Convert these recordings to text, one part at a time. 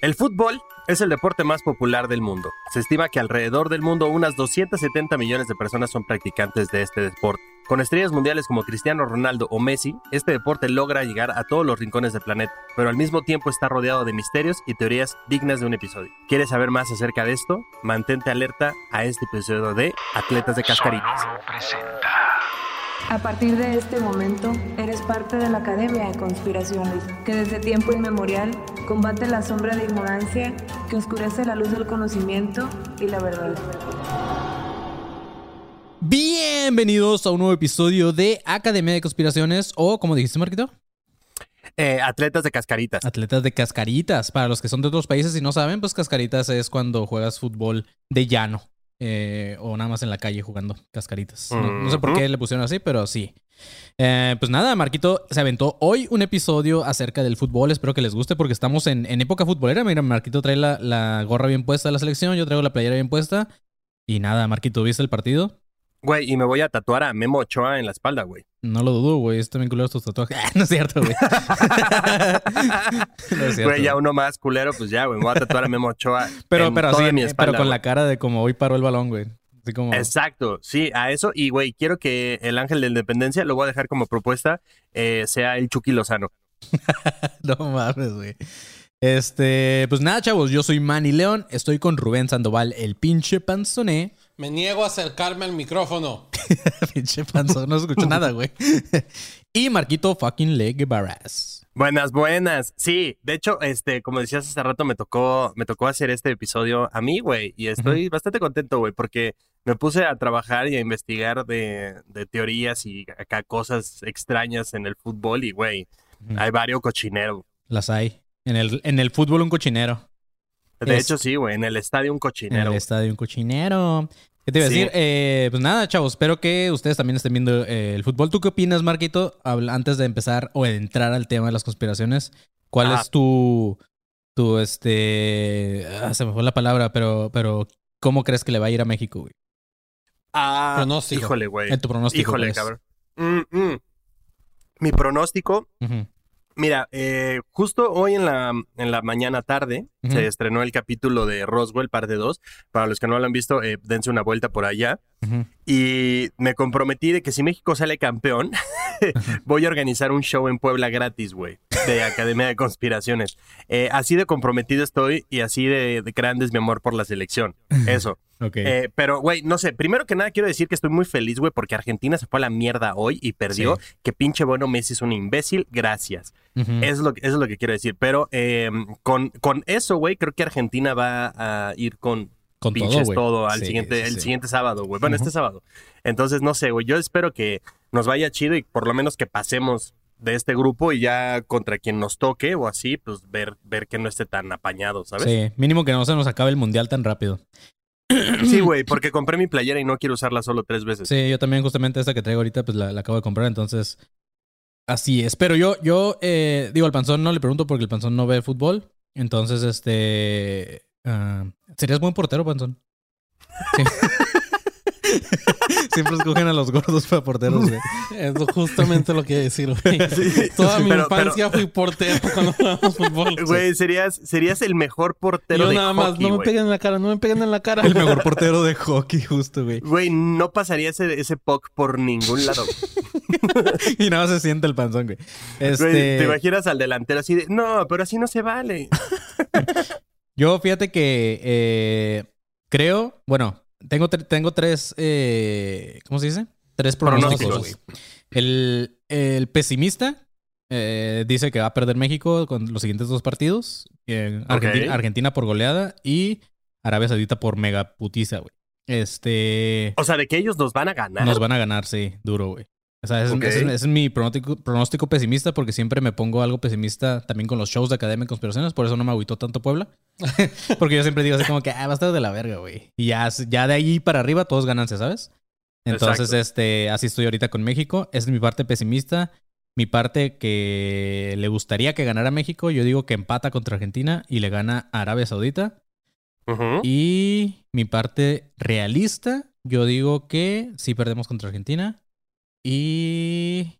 El fútbol es el deporte más popular del mundo. Se estima que alrededor del mundo unas 270 millones de personas son practicantes de este deporte. Con estrellas mundiales como Cristiano Ronaldo o Messi, este deporte logra llegar a todos los rincones del planeta, pero al mismo tiempo está rodeado de misterios y teorías dignas de un episodio. ¿Quieres saber más acerca de esto? Mantente alerta a este episodio de Atletas de Cascaritas. A partir de este momento, eres parte de la Academia de Conspiraciones, que desde tiempo inmemorial combate la sombra de ignorancia que oscurece la luz del conocimiento y la verdad. Bienvenidos a un nuevo episodio de Academia de Conspiraciones o, como dijiste, Marquito, Eh, atletas de Cascaritas. Atletas de Cascaritas. Para los que son de otros países y no saben, pues Cascaritas es cuando juegas fútbol de llano eh, o nada más en la calle jugando Cascaritas. No, no sé por qué le pusieron así, pero sí. Eh, pues nada, Marquito se aventó hoy un episodio acerca del fútbol. Espero que les guste porque estamos en, en época futbolera. Mira, Marquito trae la, la gorra bien puesta de la selección, yo traigo la playera bien puesta. Y nada, Marquito, ¿viste el partido? Güey, y me voy a tatuar a Memo Ochoa en la espalda, güey. No lo dudo, güey. Están bien culeros tus tatuajes. no es cierto, güey. no es cierto. Güey, ya uno más culero, pues ya, güey. Me voy a tatuar a Memo Ochoa. Pero, en pero, toda sí, mi eh, espalda, pero con güey. la cara de como hoy paró el balón, güey. Así como. Exacto, sí, a eso. Y, güey, quiero que el ángel de la independencia, lo voy a dejar como propuesta, eh, sea el Chucky Lozano. No mames, güey. Este, pues nada, chavos, yo soy Manny León, estoy con Rubén Sandoval, el pinche panzoné. Me niego a acercarme al micrófono. pinche panzón, no escucho nada, güey. y Marquito fucking Leg Barras. Buenas, buenas. Sí, de hecho, este, como decías hace rato, me tocó, me tocó hacer este episodio a mí, güey, y estoy bastante contento, güey, porque me puse a trabajar y a investigar de, de teorías y acá cosas extrañas en el fútbol y, güey, hay varios cochineros. Las hay. En el, en el fútbol un cochinero. De Es- hecho, sí, güey, en el estadio un En cochinero. el estadio un cochinero. ¿Qué te iba a Sí. decir? Eh, pues nada, chavos, espero que ustedes también estén viendo eh, el fútbol. ¿Tú qué opinas, Marquito? Habla- Antes de empezar o de entrar al tema de las conspiraciones, ¿cuál es tu, tu, este, ah, se me fue la palabra, pero, pero, ¿cómo crees que le va a ir a México, güey? Ah, Pronóstico. híjole, güey. En tu pronóstico. Híjole, pues. cabrón. Mm, mm. Mi pronóstico. Mira, eh, justo hoy en la, en la mañana tarde se estrenó el capítulo de Roswell, parte 2. Para los que no lo han visto, eh, dense una vuelta por allá. Y me comprometí de que si México sale campeón, voy a organizar un show en Puebla gratis, güey, de Academia de Conspiraciones. Eh, así de comprometido estoy y así de, de grande es mi amor por la selección. Eso. Eh, pero, güey, no sé, primero que nada quiero decir que estoy muy feliz, güey, porque Argentina se fue a la mierda hoy y perdió. Sí. Que pinche bueno Messi es un imbécil, gracias. Eso, es lo, eso es lo que quiero decir. Pero eh, con, con eso, güey, creo que Argentina va a ir con Con pinches todo, al Sí, siguiente, sí, el siguiente sábado, güey. Bueno, este sábado. Entonces, no sé, güey, yo espero que nos vaya chido y por lo menos que pasemos de este grupo y ya contra quien nos toque o así, pues ver, ver que no esté tan apañado, ¿sabes? Sí, mínimo que no se nos acabe el mundial tan rápido. Sí, güey, porque compré mi playera y no quiero usarla solo tres veces. Sí, yo también justamente esta que traigo ahorita, pues la, la acabo de comprar, entonces así es. Pero yo, yo eh, digo, al panzón no le pregunto porque el panzón no ve fútbol. Entonces, este... ah, ¿Serías buen portero, panzón? Sí. Siempre escogen a los gordos para porteros, güey. Es justamente lo que iba a decir, güey. Toda mi Pero- infancia fui portero cuando jugábamos fútbol. Güey, serías, serías el mejor portero Yo de nada más, hockey, no me peguen en la cara, no me peguen en la cara. El mejor portero de hockey, justo, güey. Güey, no pasaría ese, ese puck por ningún lado. Y nada más se siente el panzón, güey. Güey, Este... te imaginas al delantero así de, no, pero así no se vale. Yo fíjate que eh, creo, bueno, tengo, tengo tres, eh, ¿cómo se dice? Tres pronósticos. El, el pesimista eh, dice que va a perder México con los siguientes dos partidos. eh, Argentina. Argentina por goleada y Arabia Saudita por mega putiza, güey. Este... O sea, de que ellos nos van a ganar. Nos van a ganar, sí, duro, güey. O sea, ese, es- ese es mi pronóstico, pronóstico pesimista porque siempre me pongo algo pesimista también con los shows de Academia de Conspiraciones. Por eso no me agüitó tanto Puebla. porque yo siempre digo así como que, ah, va a estar de la verga, güey. Y ya, ya de ahí para arriba todos ganancia, ¿sabes? Entonces, Exacto. este, así estoy ahorita con México. Esa es mi parte pesimista. Mi parte que le gustaría que ganara México, yo digo que empata contra Argentina y le gana a Arabia Saudita. Y mi parte realista, yo digo que sí perdemos contra Argentina y,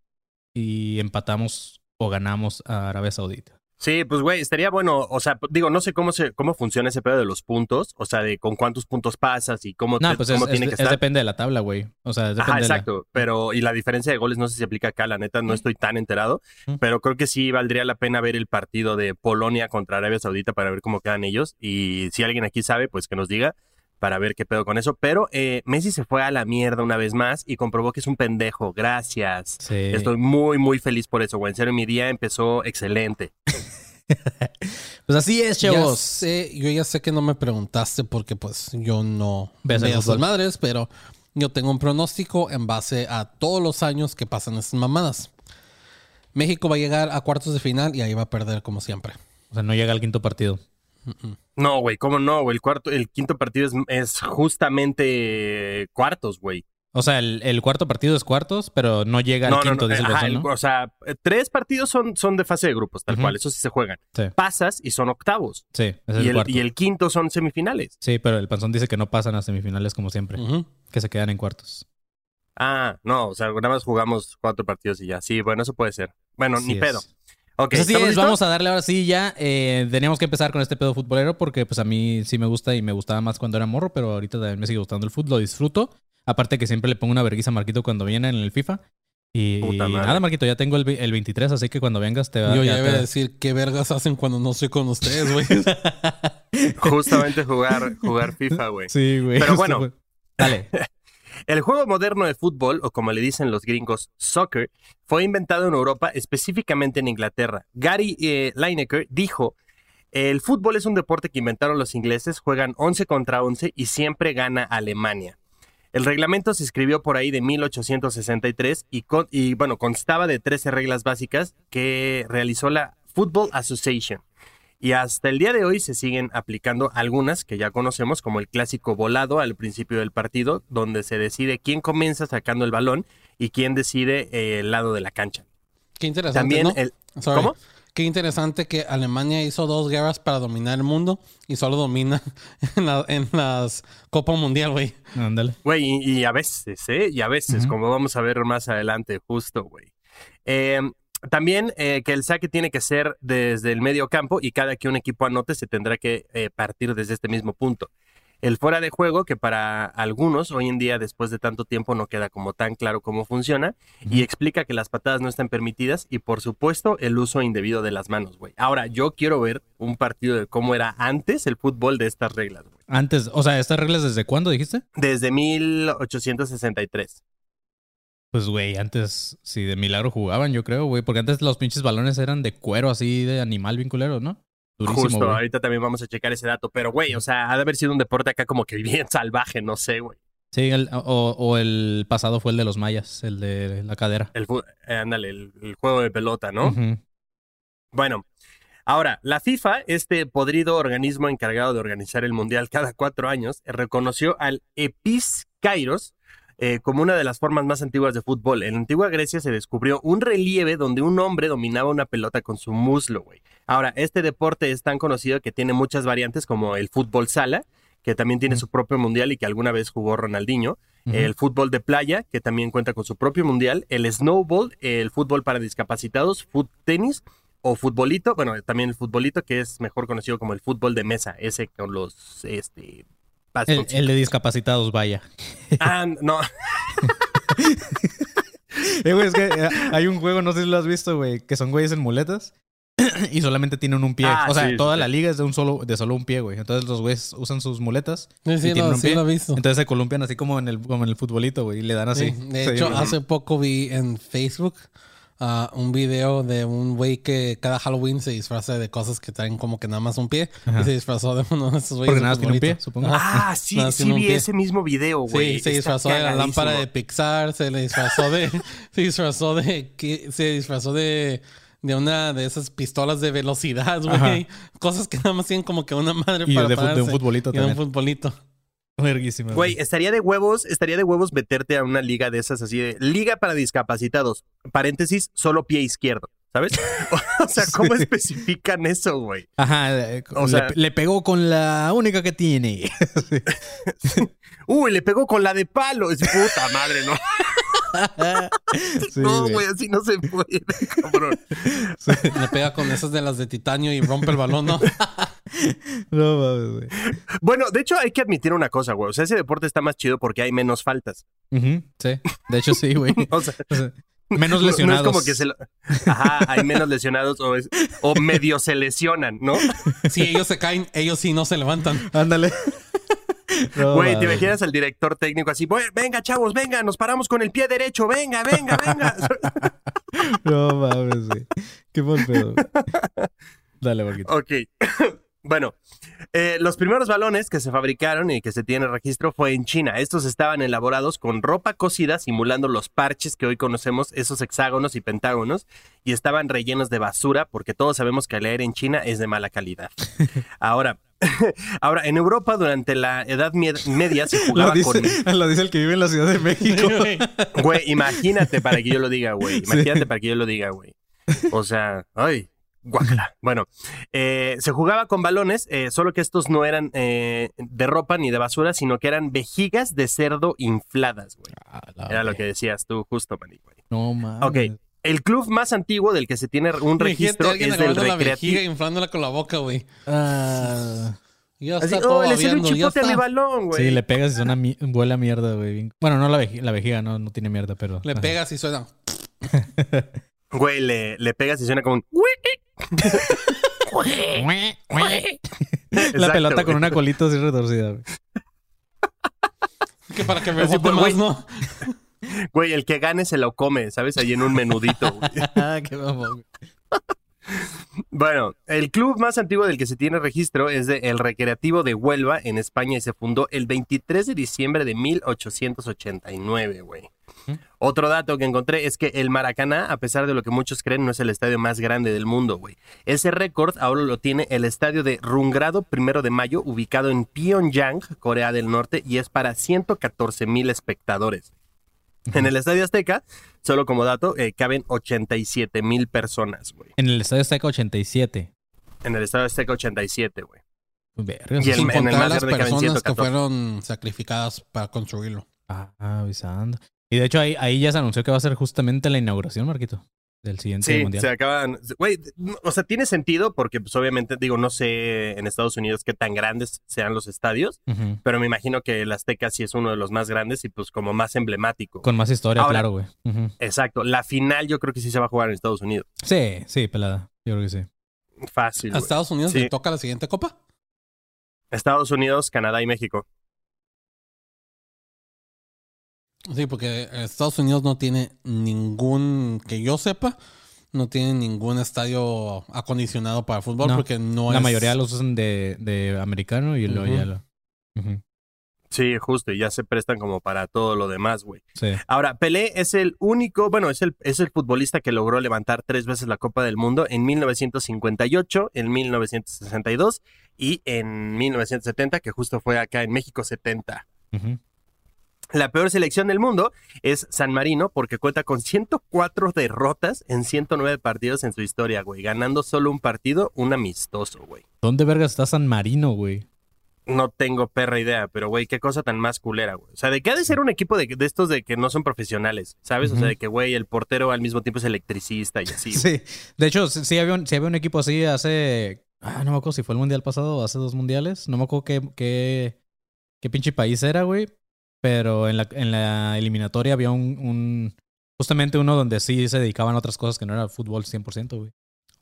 y empatamos o ganamos a Arabia Saudita. Sí, pues güey, estaría bueno, o sea, digo, no sé cómo se cómo funciona ese pedo de los puntos, o sea, de con cuántos puntos pasas y cómo, No, te- pues cómo es, tiene es- que es estar. depende de la tabla, güey. O sea, depende Ajá, de la- exacto, pero y la diferencia de goles no sé si se aplica acá, la neta no estoy tan enterado, Mm. pero creo que sí valdría la pena ver el partido de Polonia contra Arabia Saudita para ver cómo quedan ellos y si alguien aquí sabe, pues que nos diga para ver qué pedo con eso, pero eh, Messi se fue a la mierda una vez más y comprobó que es un pendejo, gracias. Sí. Estoy muy, muy feliz por eso, güey. En serio, mi día empezó excelente. Pues así es, Ya chavos. sé, yo ya sé que no me preguntaste porque pues yo no Ves sus madres, pero yo tengo un pronóstico en base a todos los años que pasan estas mamadas. México va a llegar a cuartos de final y ahí va a perder como siempre. O sea, no llega al quinto partido. No, güey, ¿cómo no, güey? El cuarto, el quinto partido es, es justamente cuartos, güey. O sea, el, el cuarto partido es cuartos, pero no llega al No, no, quinto, no. dice el. O sea, eh, tres partidos son, son de fase de grupos, tal cual. Eso sí se juegan. Sí, Pasas y son octavos. sí, es Y el, cuarto. y el quinto son semifinales. Sí, pero el panzón dice que no pasan a semifinales como siempre, que se quedan en cuartos. Ah, no, o sea, nada más jugamos cuatro partidos y ya. Sí, bueno, eso puede ser. Bueno, Así ni es. Ok, Pues así ¿estamos es, vamos a darle ahora sí ya. Eh, teníamos que empezar con este pedo futbolero porque pues a mí sí me gusta y me gustaba más cuando era morro, pero ahorita también me sigue gustando el fútbol, lo disfruto. Aparte que siempre le pongo una vergüenza a Marquito cuando viene en el FIFA. Y, Puta madre. nada, Marquito, ya tengo el, el 23, así que cuando vengas te va Yo ya te iba a decir qué vergas hacen cuando no estoy con ustedes, güey. Justamente jugar, jugar FIFA, güey. Sí, güey. Pero bueno. Dale. El juego moderno de fútbol, o como le dicen los gringos, soccer, fue inventado en Europa, específicamente en Inglaterra. Gary eh, Lineker dijo, el fútbol es un deporte que inventaron los ingleses, juegan 11 contra 11 y siempre gana Alemania. El reglamento se escribió por ahí de 1863 y, con- y, bueno, constaba de 13 reglas básicas que realizó la Football Association. Y hasta el día de hoy se siguen aplicando algunas que ya conocemos, como el clásico volado al principio del partido, donde se decide quién comienza sacando el balón y quién decide eh, el lado de la cancha. Qué interesante, También ¿no? el... ¿Cómo? Qué interesante que Alemania hizo dos guerras para dominar el mundo y solo domina en, la- en las Copa Mundial, güey. Ándale. Güey, y, y a veces, ¿eh? Y a veces, como vamos a ver más adelante, justo, güey. Eh, también eh, que el saque tiene que ser desde el medio campo y cada que un equipo anote se tendrá que eh, partir desde este mismo punto. El fuera de juego, que para algunos hoy en día, después de tanto tiempo, no queda como tan claro cómo funciona, y explica que las patadas no están permitidas y, por supuesto, el uso indebido de las manos, güey. Ahora, yo quiero ver un partido de cómo era antes el fútbol de estas reglas, güey. Antes, o sea, ¿estas reglas desde cuándo dijiste? Desde 1863. Pues, güey, antes sí, de milagro jugaban, yo creo, güey. Porque antes los pinches balones eran de cuero así, de animal bien culero, ¿no? Durísimo, Justo, güey. ahorita también vamos a checar ese dato. Pero, güey, o sea, ha de haber sido un deporte acá como que bien salvaje, no sé, güey. Sí, el- o, o el pasado fue el de los mayas, el de la cadera. El, eh, ándale, el, el juego de pelota, ¿no? Bueno, ahora, la FIFA, este podrido organismo encargado de organizar el Mundial cada cuatro años, reconoció al Episkairos eh, como una de las formas más antiguas de fútbol. En la antigua Grecia se descubrió un relieve donde un hombre dominaba una pelota con su muslo, güey. Ahora, este deporte es tan conocido que tiene muchas variantes como el fútbol sala, que también tiene su propio mundial y que alguna vez jugó Ronaldinho. El fútbol de playa, que también cuenta con su propio mundial. El snowball, el fútbol para discapacitados, foot tenis o futbolito. Bueno, también el futbolito, que es mejor conocido como el fútbol de mesa, ese con los, este... el, de discapacitados, vaya. Ah, no. Eh, güey, es que eh, hay un juego, no sé si lo has visto, güey, que son güeyes en muletas y solamente tienen un pie. Ah, o sea, sí, toda sí. la liga es de un solo, de solo un pie, güey. Entonces los güeyes usan sus muletas Sí, y tienen lo, un sí pie. lo he visto. Entonces se columpian así como en el, como en el futbolito, güey, y le dan así. Sí, de hecho, hace poco vi en Facebook ah, un video de un güey que cada Halloween se disfraza de cosas que traen como que nada más un pie Ajá. y se disfrazó de uno de esos güeyes. Porque nada más tiene un pie, supongo. Ah, sí, Nada sí vi pie. ese mismo video, güey. Sí, se Está disfrazó de la lámpara de Pixar, se le disfrazó de, se disfrazó de, que, se disfrazó de, de una de esas pistolas de velocidad, güey. Cosas que nada más tienen como que una madre Y para de, fu- de un pararse. futbolito Y de un también. futbolito. Verguísima, Güey, estaría de huevos, estaría de huevos meterte a una liga de esas así de liga para discapacitados. Paréntesis, solo pie izquierdo. ¿sabes? o sea, ¿cómo especifican eso, güey? Ajá, o sea, le, pegó con la única que tiene. Uy, le pegó con la de palo. Es puta madre, ¿no? no, güey, así no se puede, cabrón. Le pega con esas de las de titanio y rompe el balón, ¿no? no mames, güey. Bueno, de hecho, hay que admitir una cosa, güey. O sea, ese deporte está más chido porque hay menos faltas. sí, de hecho sí, güey. o sea, Menos lesionados. No, es como que se lo... Ajá, hay menos lesionados o, o medio se lesionan, ¿no? Si ellos se caen, ellos sí no se levantan. Ándale. Güey, te imaginas al director técnico así, venga, chavos, venga, nos paramos con el pie derecho, venga, venga, venga. no mames, güey. Qué buen pedo. Dale, Borguito. Ok. Bueno, eh, los primeros balones que se fabricaron y que se tiene registro fue en China. Estos estaban elaborados con ropa cocida simulando los parches que hoy conocemos, esos hexágonos y pentágonos, y estaban rellenos de basura porque todos sabemos que leer en China es de mala calidad. Ahora, Ahora, en Europa durante la Edad Media se jugaba lo con... Lo dice el que vive en la Ciudad de México. Güey, imagínate para que yo lo diga, güey. Imagínate para que yo lo diga, güey. O sea, ay, guacala. Bueno, eh, se jugaba con balones, eh, solo que estos no eran eh, de ropa ni de basura, sino que eran vejigas de cerdo infladas, güey. Ah, Era lo que decías tú justo, Manny, güey. No mames. Ok. El club más antiguo del que se tiene un registro es del recreativo. La inflándola con la boca, güey. Ah. Ya está Así, todo oh, le sale un chipote a mi balón, güey. Sí, le pegas y suena huele a mierda, güey. Bueno, no la, vejiga, la vejiga no, no tiene mierda, pero... Le pegas y suena... güey, le, le pegas y suena como un... la pelota con una colita así retorcida, güey. que para que me pues, más, ¿no? Güey, el que gane se lo come, ¿sabes? Ahí en un menudito. ah, qué mamón. Bueno, el club más antiguo del que se tiene registro es de el Recreativo de Huelva en España y se fundó el 23 de diciembre de 1889, güey. Otro dato que encontré es que el Maracaná, a pesar de lo que muchos creen, no es el estadio más grande del mundo, güey. Ese récord ahora lo tiene el estadio de Rungrado Primero de Mayo, ubicado en Pyongyang, Corea del Norte, y es para 114 mil espectadores. En el Estadio Azteca, solo como dato, eh, caben 87 mil personas, güey. En el Estadio Azteca 87. En el Estadio Azteca 87, güey. y el, en el más las personas que fueron sacrificadas para construirlo. Ah, avisando. Y de hecho ahí, ahí ya se anunció que va a ser justamente la inauguración, Marquito del siguiente sí, mundial. se acaban. Güey, o sea, tiene sentido porque, pues, obviamente, digo, no sé en Estados Unidos qué tan grandes sean los estadios, pero me imagino que el Azteca sí es uno de los más grandes y, pues, como más emblemático. Con más historia, claro, güey. Exacto. La final yo creo que sí se va a jugar en Estados Unidos. Sí, sí, pelada. Yo creo que sí. Fácil. ¿A Estados Unidos le toca la siguiente copa? Estados Unidos, Canadá y México. Sí, porque Estados Unidos no tiene ningún, que yo sepa, no tiene ningún estadio acondicionado para fútbol porque no La mayoría los usan de, de americano y lo ya lo... Sí, justo, y ya se prestan como para todo lo demás, güey. Sí. Ahora, Pelé es el único, bueno, es el, es el futbolista que logró levantar tres veces la Copa del Mundo en 1958, en 1962 y en 1970, que justo fue acá en México 70. La peor selección del mundo es San Marino porque cuenta con 104 derrotas en 109 partidos en su historia, güey. Ganando solo un partido, un amistoso, güey. ¿Dónde verga está San Marino, güey? No tengo perra idea, pero güey, qué cosa tan más culera, güey. O sea, ¿de qué ha de ser un equipo de, estos de que no son profesionales? ¿Sabes? O sea, de que, güey, el portero al mismo tiempo es electricista y así. Sí, de hecho, sí había, un, había un equipo así hace... Ah, no me acuerdo si fue el mundial pasado o hace dos mundiales. No me acuerdo qué, qué, qué pinche país era, güey. Pero en la, en la eliminatoria había un, un, Justamente uno donde sí se dedicaban a otras cosas que no era fútbol 100%, güey.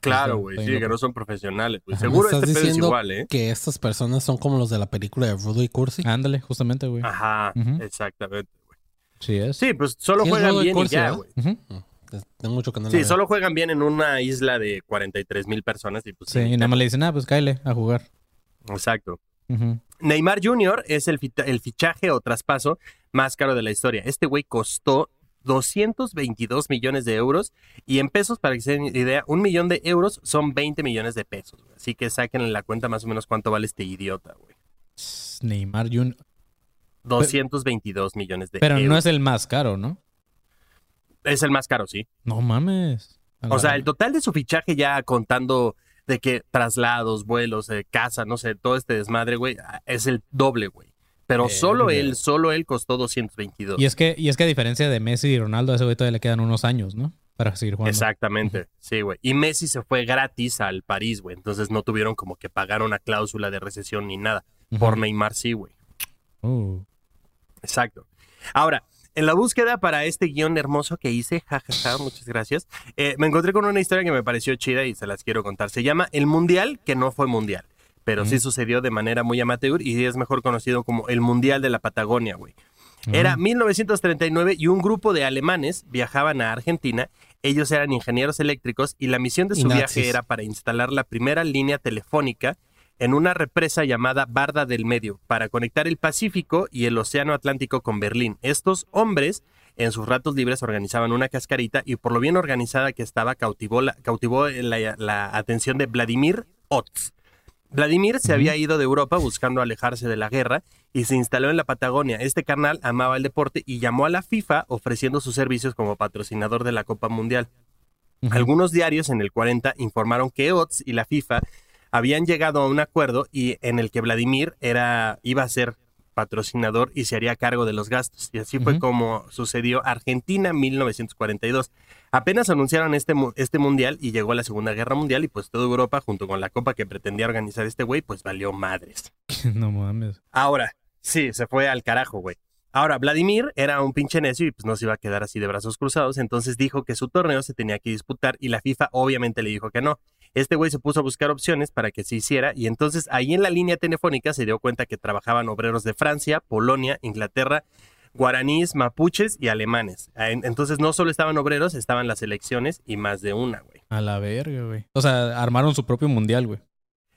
Claro, güey, sí, que no son profesionales. Güey. Seguro este pedo es igual, ¿eh? Que estas personas son como los de la película de Rudo y Cursi. Ándale, justamente, güey. Ajá, exactamente, güey. Sí es. Sí, pues solo juegan bien y ya, güey. Mm, tengo mucho que no Sí, solo juegan bien en una isla de 43 mil personas y pues... Sí, y nada más le dicen, ah, pues cáele a jugar. Exacto. Neymar Jr. es el, el fichaje o traspaso más caro de la historia. Este güey costó 222 millones de euros y en pesos, para que se den idea, un millón de euros son 20 millones de pesos. Así que saquen en la cuenta más o menos cuánto vale este idiota, güey. Neymar Jr. 222 millones de Pero euros. no es el más caro, ¿no? Es el más caro, sí. No mames. O sea, el total de su fichaje ya contando de que traslados, vuelos, eh, casa, no sé, todo este desmadre, güey, ah, es el doble, güey. Pero solo él, solo él costó 222. Y es que, y es que a diferencia de Messi y Ronaldo, a ese güey todavía le quedan unos años, ¿no? Para seguir jugando. Exactamente, sí, güey. Y Messi se fue gratis al París, güey. Entonces no tuvieron como que pagar una cláusula de recesión ni nada. Por Neymar sí, güey. Uh. Exacto. Ahora, en la búsqueda para este guion hermoso que hice, jajaja, muchas gracias, eh, me encontré con una historia que me pareció chida y se las quiero contar. Se llama El Mundial que no fue mundial, pero sí sucedió de manera muy amateur y es mejor conocido como el Mundial de la Patagonia, güey. Era 1939 y un grupo de alemanes viajaban a Argentina. Ellos eran ingenieros eléctricos y la misión de su viaje era para instalar la primera línea telefónica en una represa llamada Barda del Medio para conectar el Pacífico y el Océano Atlántico con Berlín. Estos hombres en sus ratos libres organizaban una cascarita y por lo bien organizada que estaba cautivó la, cautivó la, atención de Vladimir Otz. Vladimir se había ido de Europa buscando alejarse de la guerra y se instaló en la Patagonia. Este carnal amaba el deporte y llamó a la FIFA ofreciendo sus servicios como patrocinador de la Copa Mundial. Algunos diarios en el 40 informaron que Otz y la FIFA habían llegado a un acuerdo y en el que Vladimir era, iba a ser patrocinador y se haría cargo de los gastos. Y así fue como sucedió Argentina 1942. Apenas anunciaron este, este mundial y llegó la Segunda Guerra Mundial y pues toda Europa junto con la copa que pretendía organizar este güey pues valió madres. no mames. Ahora, sí, se fue al carajo, güey. Ahora, Vladimir era un pinche necio y pues no se iba a quedar así de brazos cruzados, entonces dijo que su torneo se tenía que disputar y la FIFA obviamente le dijo que no. Este güey se puso a buscar opciones para que se hiciera y entonces ahí en la línea telefónica se dio cuenta que trabajaban obreros de Francia, Polonia, Inglaterra, guaraníes, mapuches y alemanes. Entonces no solo estaban obreros, estaban las elecciones y más de una, güey. A la verga, güey. O sea, armaron su propio mundial, güey.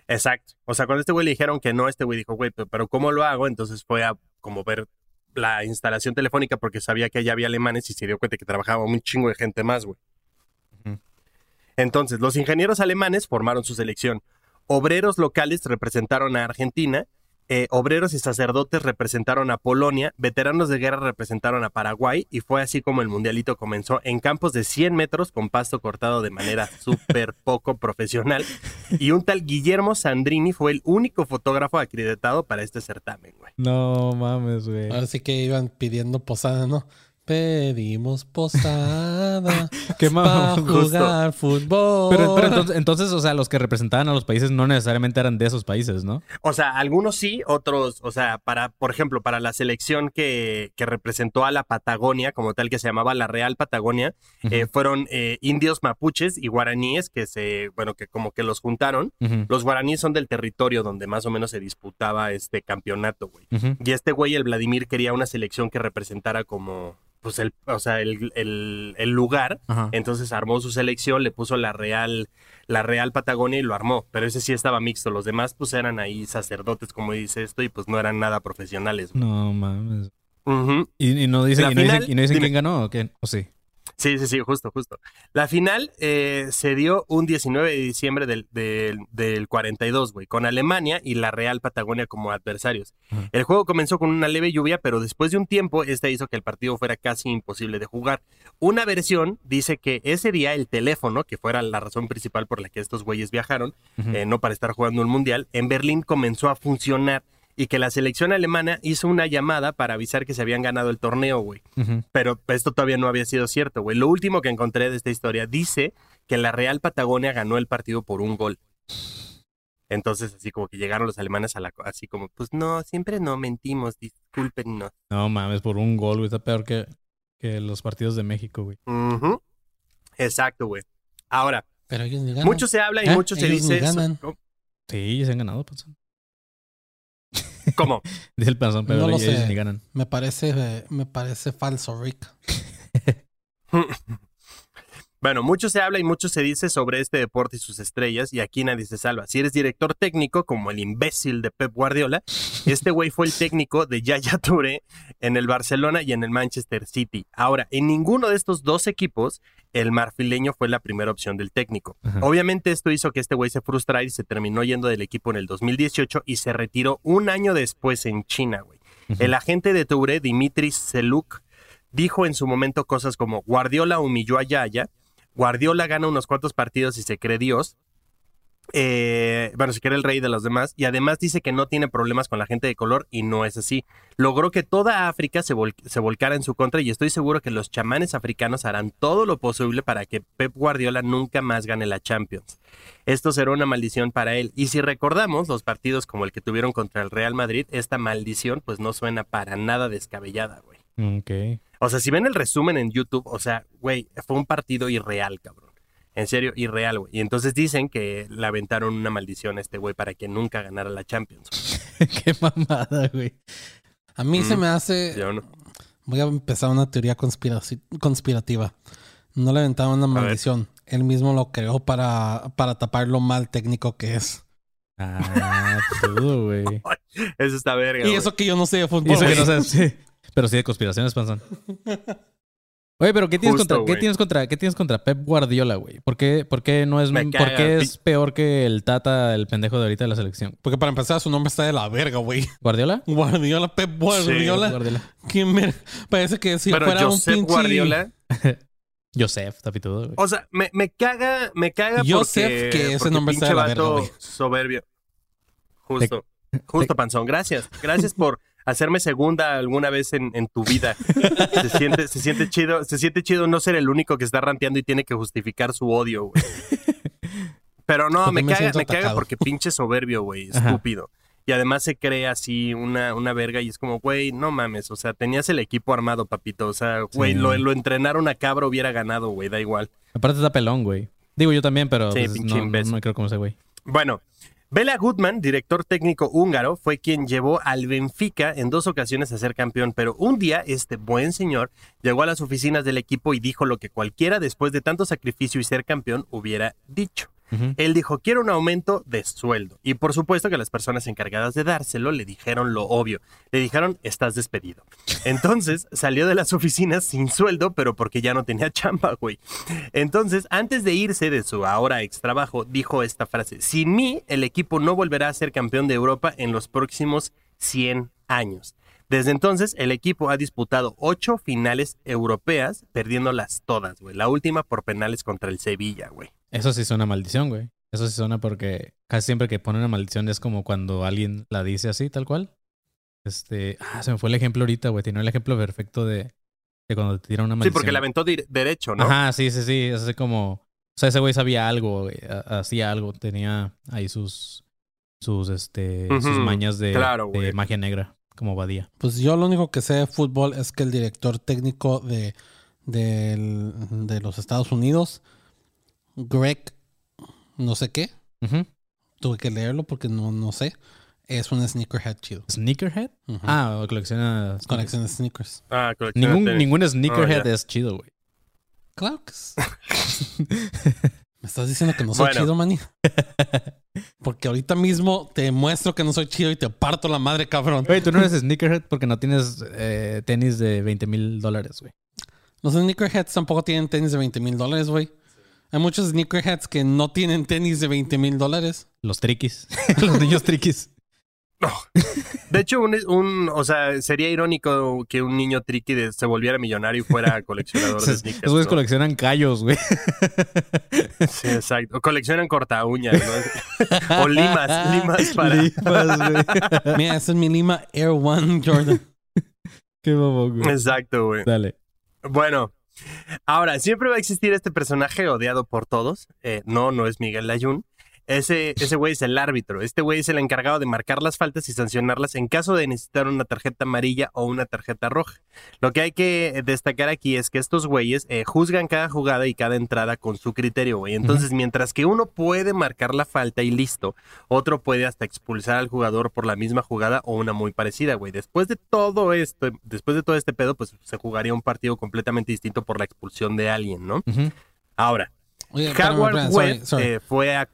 Exacto. O sea, cuando este güey le dijeron que no, este güey dijo, güey, pero ¿cómo lo hago? Entonces fue a como ver la instalación telefónica porque sabía que allá había alemanes y se dio cuenta que trabajaba un chingo de gente más, güey. Entonces, los ingenieros alemanes formaron su selección. Obreros locales representaron a Argentina, eh, obreros y sacerdotes representaron a Polonia, veteranos de guerra representaron a Paraguay y fue así como el mundialito comenzó en campos de 100 metros con pasto cortado de manera súper poco profesional y un tal Guillermo Sandrini fue el único fotógrafo acreditado para este certamen, güey. No mames, güey. Ahora sí que iban pidiendo posada, ¿no? Pedimos posada. Qué para jugar fútbol. Pero, entonces, o sea, los que representaban a los países no necesariamente eran de esos países, ¿no? O sea, algunos sí, otros, o sea, para, por ejemplo, para la selección que, que representó a la Patagonia, como tal, que se llamaba la Real Patagonia, eh, fueron eh, indios mapuches y guaraníes que se, bueno, que como que los juntaron. Los guaraníes son del territorio donde más o menos se disputaba este campeonato, güey. Y este güey, el Vladimir, quería una selección que representara como pues el, o sea, el, el, lugar. Entonces armó su selección, le puso la Real, la Real Patagonia y lo armó. Pero ese sí estaba mixto. Los demás, pues eran ahí sacerdotes, como dice esto, y pues no eran nada profesionales. No mames. ¿Y, no dicen, y no quién ganó o qué? ¿O sí? Sí, sí, sí, justo, justo. La final eh, se dio un 19 de diciembre del, del, 42, güey, con Alemania y la Real Patagonia como adversarios. El juego comenzó con una leve lluvia, pero después de un tiempo, esta hizo que el partido fuera casi imposible de jugar. Una versión dice que ese día el teléfono, que fuera la razón principal por la que estos güeyes viajaron, eh, no para estar jugando un mundial, en Berlín comenzó a funcionar y que la selección alemana hizo una llamada para avisar que se habían ganado el torneo, güey. Pero esto todavía no había sido cierto, güey. Lo último que encontré de esta historia dice que la Real Patagonia ganó el partido por un gol. Entonces, así como que llegaron los alemanes a la... Así como, pues no, siempre no mentimos, discúlpenos. No mames, por un gol, güey. Está peor que, que los partidos de México, güey. Exacto, güey. Ahora, Pero mucho se habla y ¿Eh? mucho se dice... Sí, se han ganado, pues. ¿Cómo? Dice el panzón, pero no lo sé. ni ganan. Me parece, me parece falso, Rick. Bueno, mucho se habla y mucho se dice sobre este deporte y sus estrellas, y aquí nadie se salva. Si eres director técnico, como el imbécil de Pep Guardiola, este güey fue el técnico de Yaya Touré en el Barcelona y en el Manchester City. Ahora, en ninguno de estos dos equipos, el marfileño fue la primera opción del técnico. Obviamente, esto hizo que este güey se frustrara y se terminó yendo del equipo en el 2018 y se retiró un año después en China, güey. El agente de Touré, Dimitri Seluk, dijo en su momento cosas como Guardiola humilló a Yaya Guardiola gana unos cuantos partidos y se cree Dios. Eh, bueno, se cree el rey de los demás. Y además dice que no tiene problemas con la gente de color y no es así. Logró que toda África se, se volcara en su contra y estoy seguro que los chamanes africanos harán todo lo posible para que Pep Guardiola nunca más gane la Champions. Esto será una maldición para él. Y si recordamos los partidos como el que tuvieron contra el Real Madrid, esta maldición pues no suena para nada descabellada, güey. Ok. O sea, si ven el resumen en YouTube, o sea, güey, fue un partido irreal, cabrón. En serio, irreal, güey. Y entonces dicen que le aventaron una maldición a este güey para que nunca ganara la Champions. Qué mamada, güey. A mí se Mm, me hace. Yo no. Voy a empezar una teoría conspiraci- conspirativa. No le aventaron una maldición. Él mismo lo creó para, para tapar lo mal técnico que es. Ah, todo, güey. Eso está verga. Y eso que yo no sé de Y fútbol. eso que no güey. Sí. Pero sí de conspiraciones, Panzón. Oye, pero ¿qué tienes, Justo, contra, ¿qué tienes contra qué tienes contra Pep Guardiola, güey? ¿Por qué, por qué no es por qué es peor que el Tata, el pendejo de ahorita de la selección? Porque para empezar, su nombre está de la verga, güey. ¿Guardiola? Guardiola, Pep Guardiola. Guardiola. ¿Quién ver- Parece que si Pero fuera un pinche. Guardiola, Joseph, tapitudo, güey. o sea, me, me caga, me caga Joseph, porque, que ese nombre está de la verga, güey. soberbio. Justo, justo, Panzón. Gracias. Gracias por hacerme segunda alguna vez en, en tu vida. Se siente, se siente chido, se siente chido no ser el único que está ranteando y tiene que justificar su odio, güey. Pero no, Porque me, me caga, me caga porque pinche soberbio, güey, Ajá. estúpido. Y además se cree así una, una verga y es como, güey, no mames, o sea, tenías el equipo armado, papito. O sea, güey, Sí. lo, lo entrenaron a cabra hubiera ganado, güey, da igual. Aparte está pelón, güey. Digo yo también, pero Sí, pues, no, no creo como ese güey. Bueno, Bela Goodman, director técnico húngaro, fue quien llevó al Benfica en dos ocasiones a ser campeón, pero un día este buen señor llegó a las oficinas del equipo y dijo lo que cualquiera después de tanto sacrificio y ser campeón hubiera dicho. Él dijo, quiero un aumento de sueldo. Y por supuesto que las personas encargadas de dárselo le dijeron lo obvio. Le dijeron, estás despedido. Entonces salió de las oficinas sin sueldo, pero porque ya no tenía chamba, güey. Entonces, antes de irse de su ahora ex trabajo, dijo esta frase, sin mí, el equipo no volverá a ser campeón de Europa en los próximos 100 años. Desde entonces, el equipo ha disputado ocho finales europeas, perdiéndolas todas, güey. La última por penales contra el Sevilla, güey. Eso sí suena maldición, güey. Eso sí suena porque casi siempre que ponen una maldición es como cuando alguien la dice así, tal cual. Este, ah, se me fue el ejemplo ahorita, güey. Tiene el ejemplo perfecto de, de cuando te tiran una Sí, maldición. porque la aventó derecho, ¿no? Ajá, sí, sí, sí. Es así como. O sea, ese güey sabía algo, güey. ha- Hacía algo. Tenía ahí sus. Sus, este. Sus mañas de, claro, de güey. magia negra. Como Badía. Pues yo lo único que sé de fútbol es que el director técnico de, de los Estados Unidos, Greg, no sé qué, tuve que leerlo porque no, no sé, es un sneakerhead chido. ¿Sneakerhead? Ujú. Ah, o colecciona. sneakers. Colección de sneakers. Ah, colecciona Ningún, ningún sneakerhead ya. es chido, güey. Claro que es. ¿Me estás diciendo que no soy Bueno. chido, mani? Porque ahorita mismo te muestro que no soy chido y te parto la madre, cabrón. Güey, tú no eres sneakerhead porque no tienes eh, tenis de 20 mil dólares, güey. Los sneakerheads tampoco tienen tenis de 20 mil dólares, güey. Hay muchos sneakerheads que no tienen tenis de 20 mil dólares. Los triquis. Los niños triquis. De hecho, un, un- o sea, sería irónico que un niño triqui de- se volviera millonario y fuera coleccionador de Esos sneakers. güeyes ¿no? coleccionan callos, güey. Sí, exacto. O coleccionan corta uñas, ¿no? o limas, limas para. Limas, güey. Mira, ese es mi Lima Air One Jordan. Qué bobo, güey. Exacto, güey. Dale. Bueno, ahora, siempre va a existir este personaje odiado por todos. Eh, no, no es Miguel Layún. Ese, ese güey es el árbitro. Este güey es el encargado de marcar las faltas y sancionarlas en caso de necesitar una tarjeta amarilla o una tarjeta roja. Lo que hay que destacar aquí es que estos güeyes eh, juzgan cada jugada y cada entrada con su criterio, güey. Entonces, mientras que uno puede marcar la falta y listo, otro puede hasta expulsar al jugador por la misma jugada o una muy parecida, güey. Después de todo esto, después de todo este pedo, pues se jugaría un partido completamente distinto por la expulsión de alguien, ¿no? Ahora, Oye, Howard espérame, sorry, Webb sorry. eh, fue.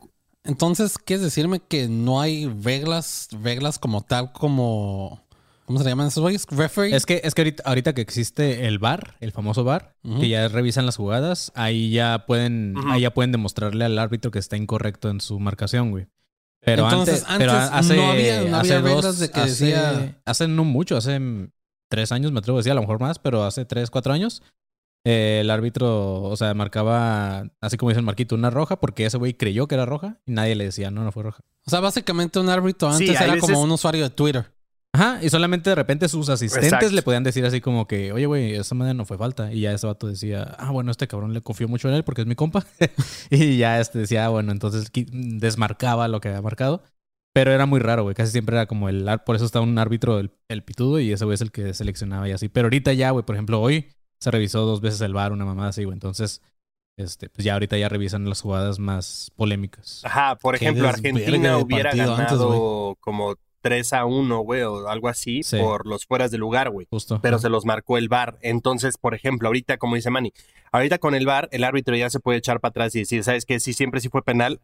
Entonces, ¿quieres decirme que no hay reglas, reglas como tal, como. ¿Cómo se le llaman esos güeyes? Referee. Es que, es que ahorita, ahorita que existe el bar, el famoso bar, que ya revisan las jugadas, ahí ya pueden, ahí ya pueden demostrarle al árbitro que está incorrecto en su marcación, güey. Pero Entonces, antes, pero antes hace, no había- no hace había dos- reglas de que hace- decía- Hace no mucho, hace tres años, me atrevo a decir, a lo mejor más, pero hace tres, cuatro años, eh, el árbitro, o sea, marcaba, así como dice el Marquito, una roja porque ese güey creyó que era roja y nadie le decía, no, no fue roja. O sea, básicamente un árbitro antes era veces- como un usuario de Twitter. Ajá, y solamente de repente sus asistentes Exacto. le podían decir así como que, oye, güey, esa madre no fue falta. Y ya ese vato decía, ah, bueno, este cabrón le confío mucho en él porque es mi compa. y ya este decía, ah, bueno, entonces desmarcaba lo que había marcado. Pero era muy raro, güey. Casi siempre era como el... Por eso estaba un árbitro, el, el pitudo, y ese güey es el que seleccionaba y así. Pero ahorita ya, güey, por ejemplo, hoy se revisó dos veces el bar, una mamada así, güey. Entonces, este, pues ya ahorita ya revisan las jugadas más polémicas. Ajá, por ejemplo, Argentina hubiera antes, ganado como 3 a 1, güey, o algo así, Sí. por los fueras de lugar, güey. Justo. Pero se los marcó el VAR. Entonces, por ejemplo, ahorita, como dice Manny, ahorita con el VAR, el árbitro ya se puede echar para atrás y decir, ¿sabes qué? Si siempre sí fue penal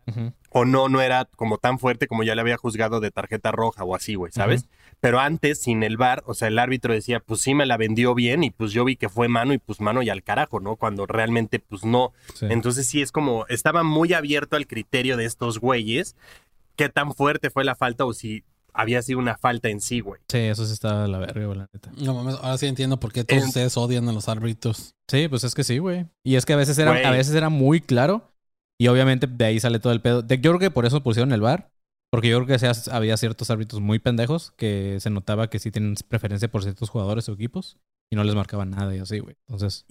o no, no era como tan fuerte como ya le había juzgado de tarjeta roja o así, güey, ¿sabes? Pero antes, sin el VAR, o sea, el árbitro decía, pues sí me la vendió bien y pues yo vi que fue mano y pues mano y al carajo, ¿no? Cuando realmente, pues no. Sí. Entonces sí es como, estaba muy abierto al criterio de estos güeyes, qué tan fuerte fue la falta o si había sido una falta en sí, güey. Sí, eso sí estaba de la verga, güey, la neta. No mames, ahora sí entiendo por qué todos En- ustedes odian a los árbitros. Sí, pues es que sí, güey. Y es que a veces era, Güey. a veces era muy claro. Y obviamente de ahí sale todo el pedo. De- yo creo que por eso pusieron el bar. Porque yo creo que sea- había ciertos árbitros muy pendejos que se notaba que sí tienen preferencia por ciertos jugadores o equipos. Y no les marcaban nada y así, güey. Entonces,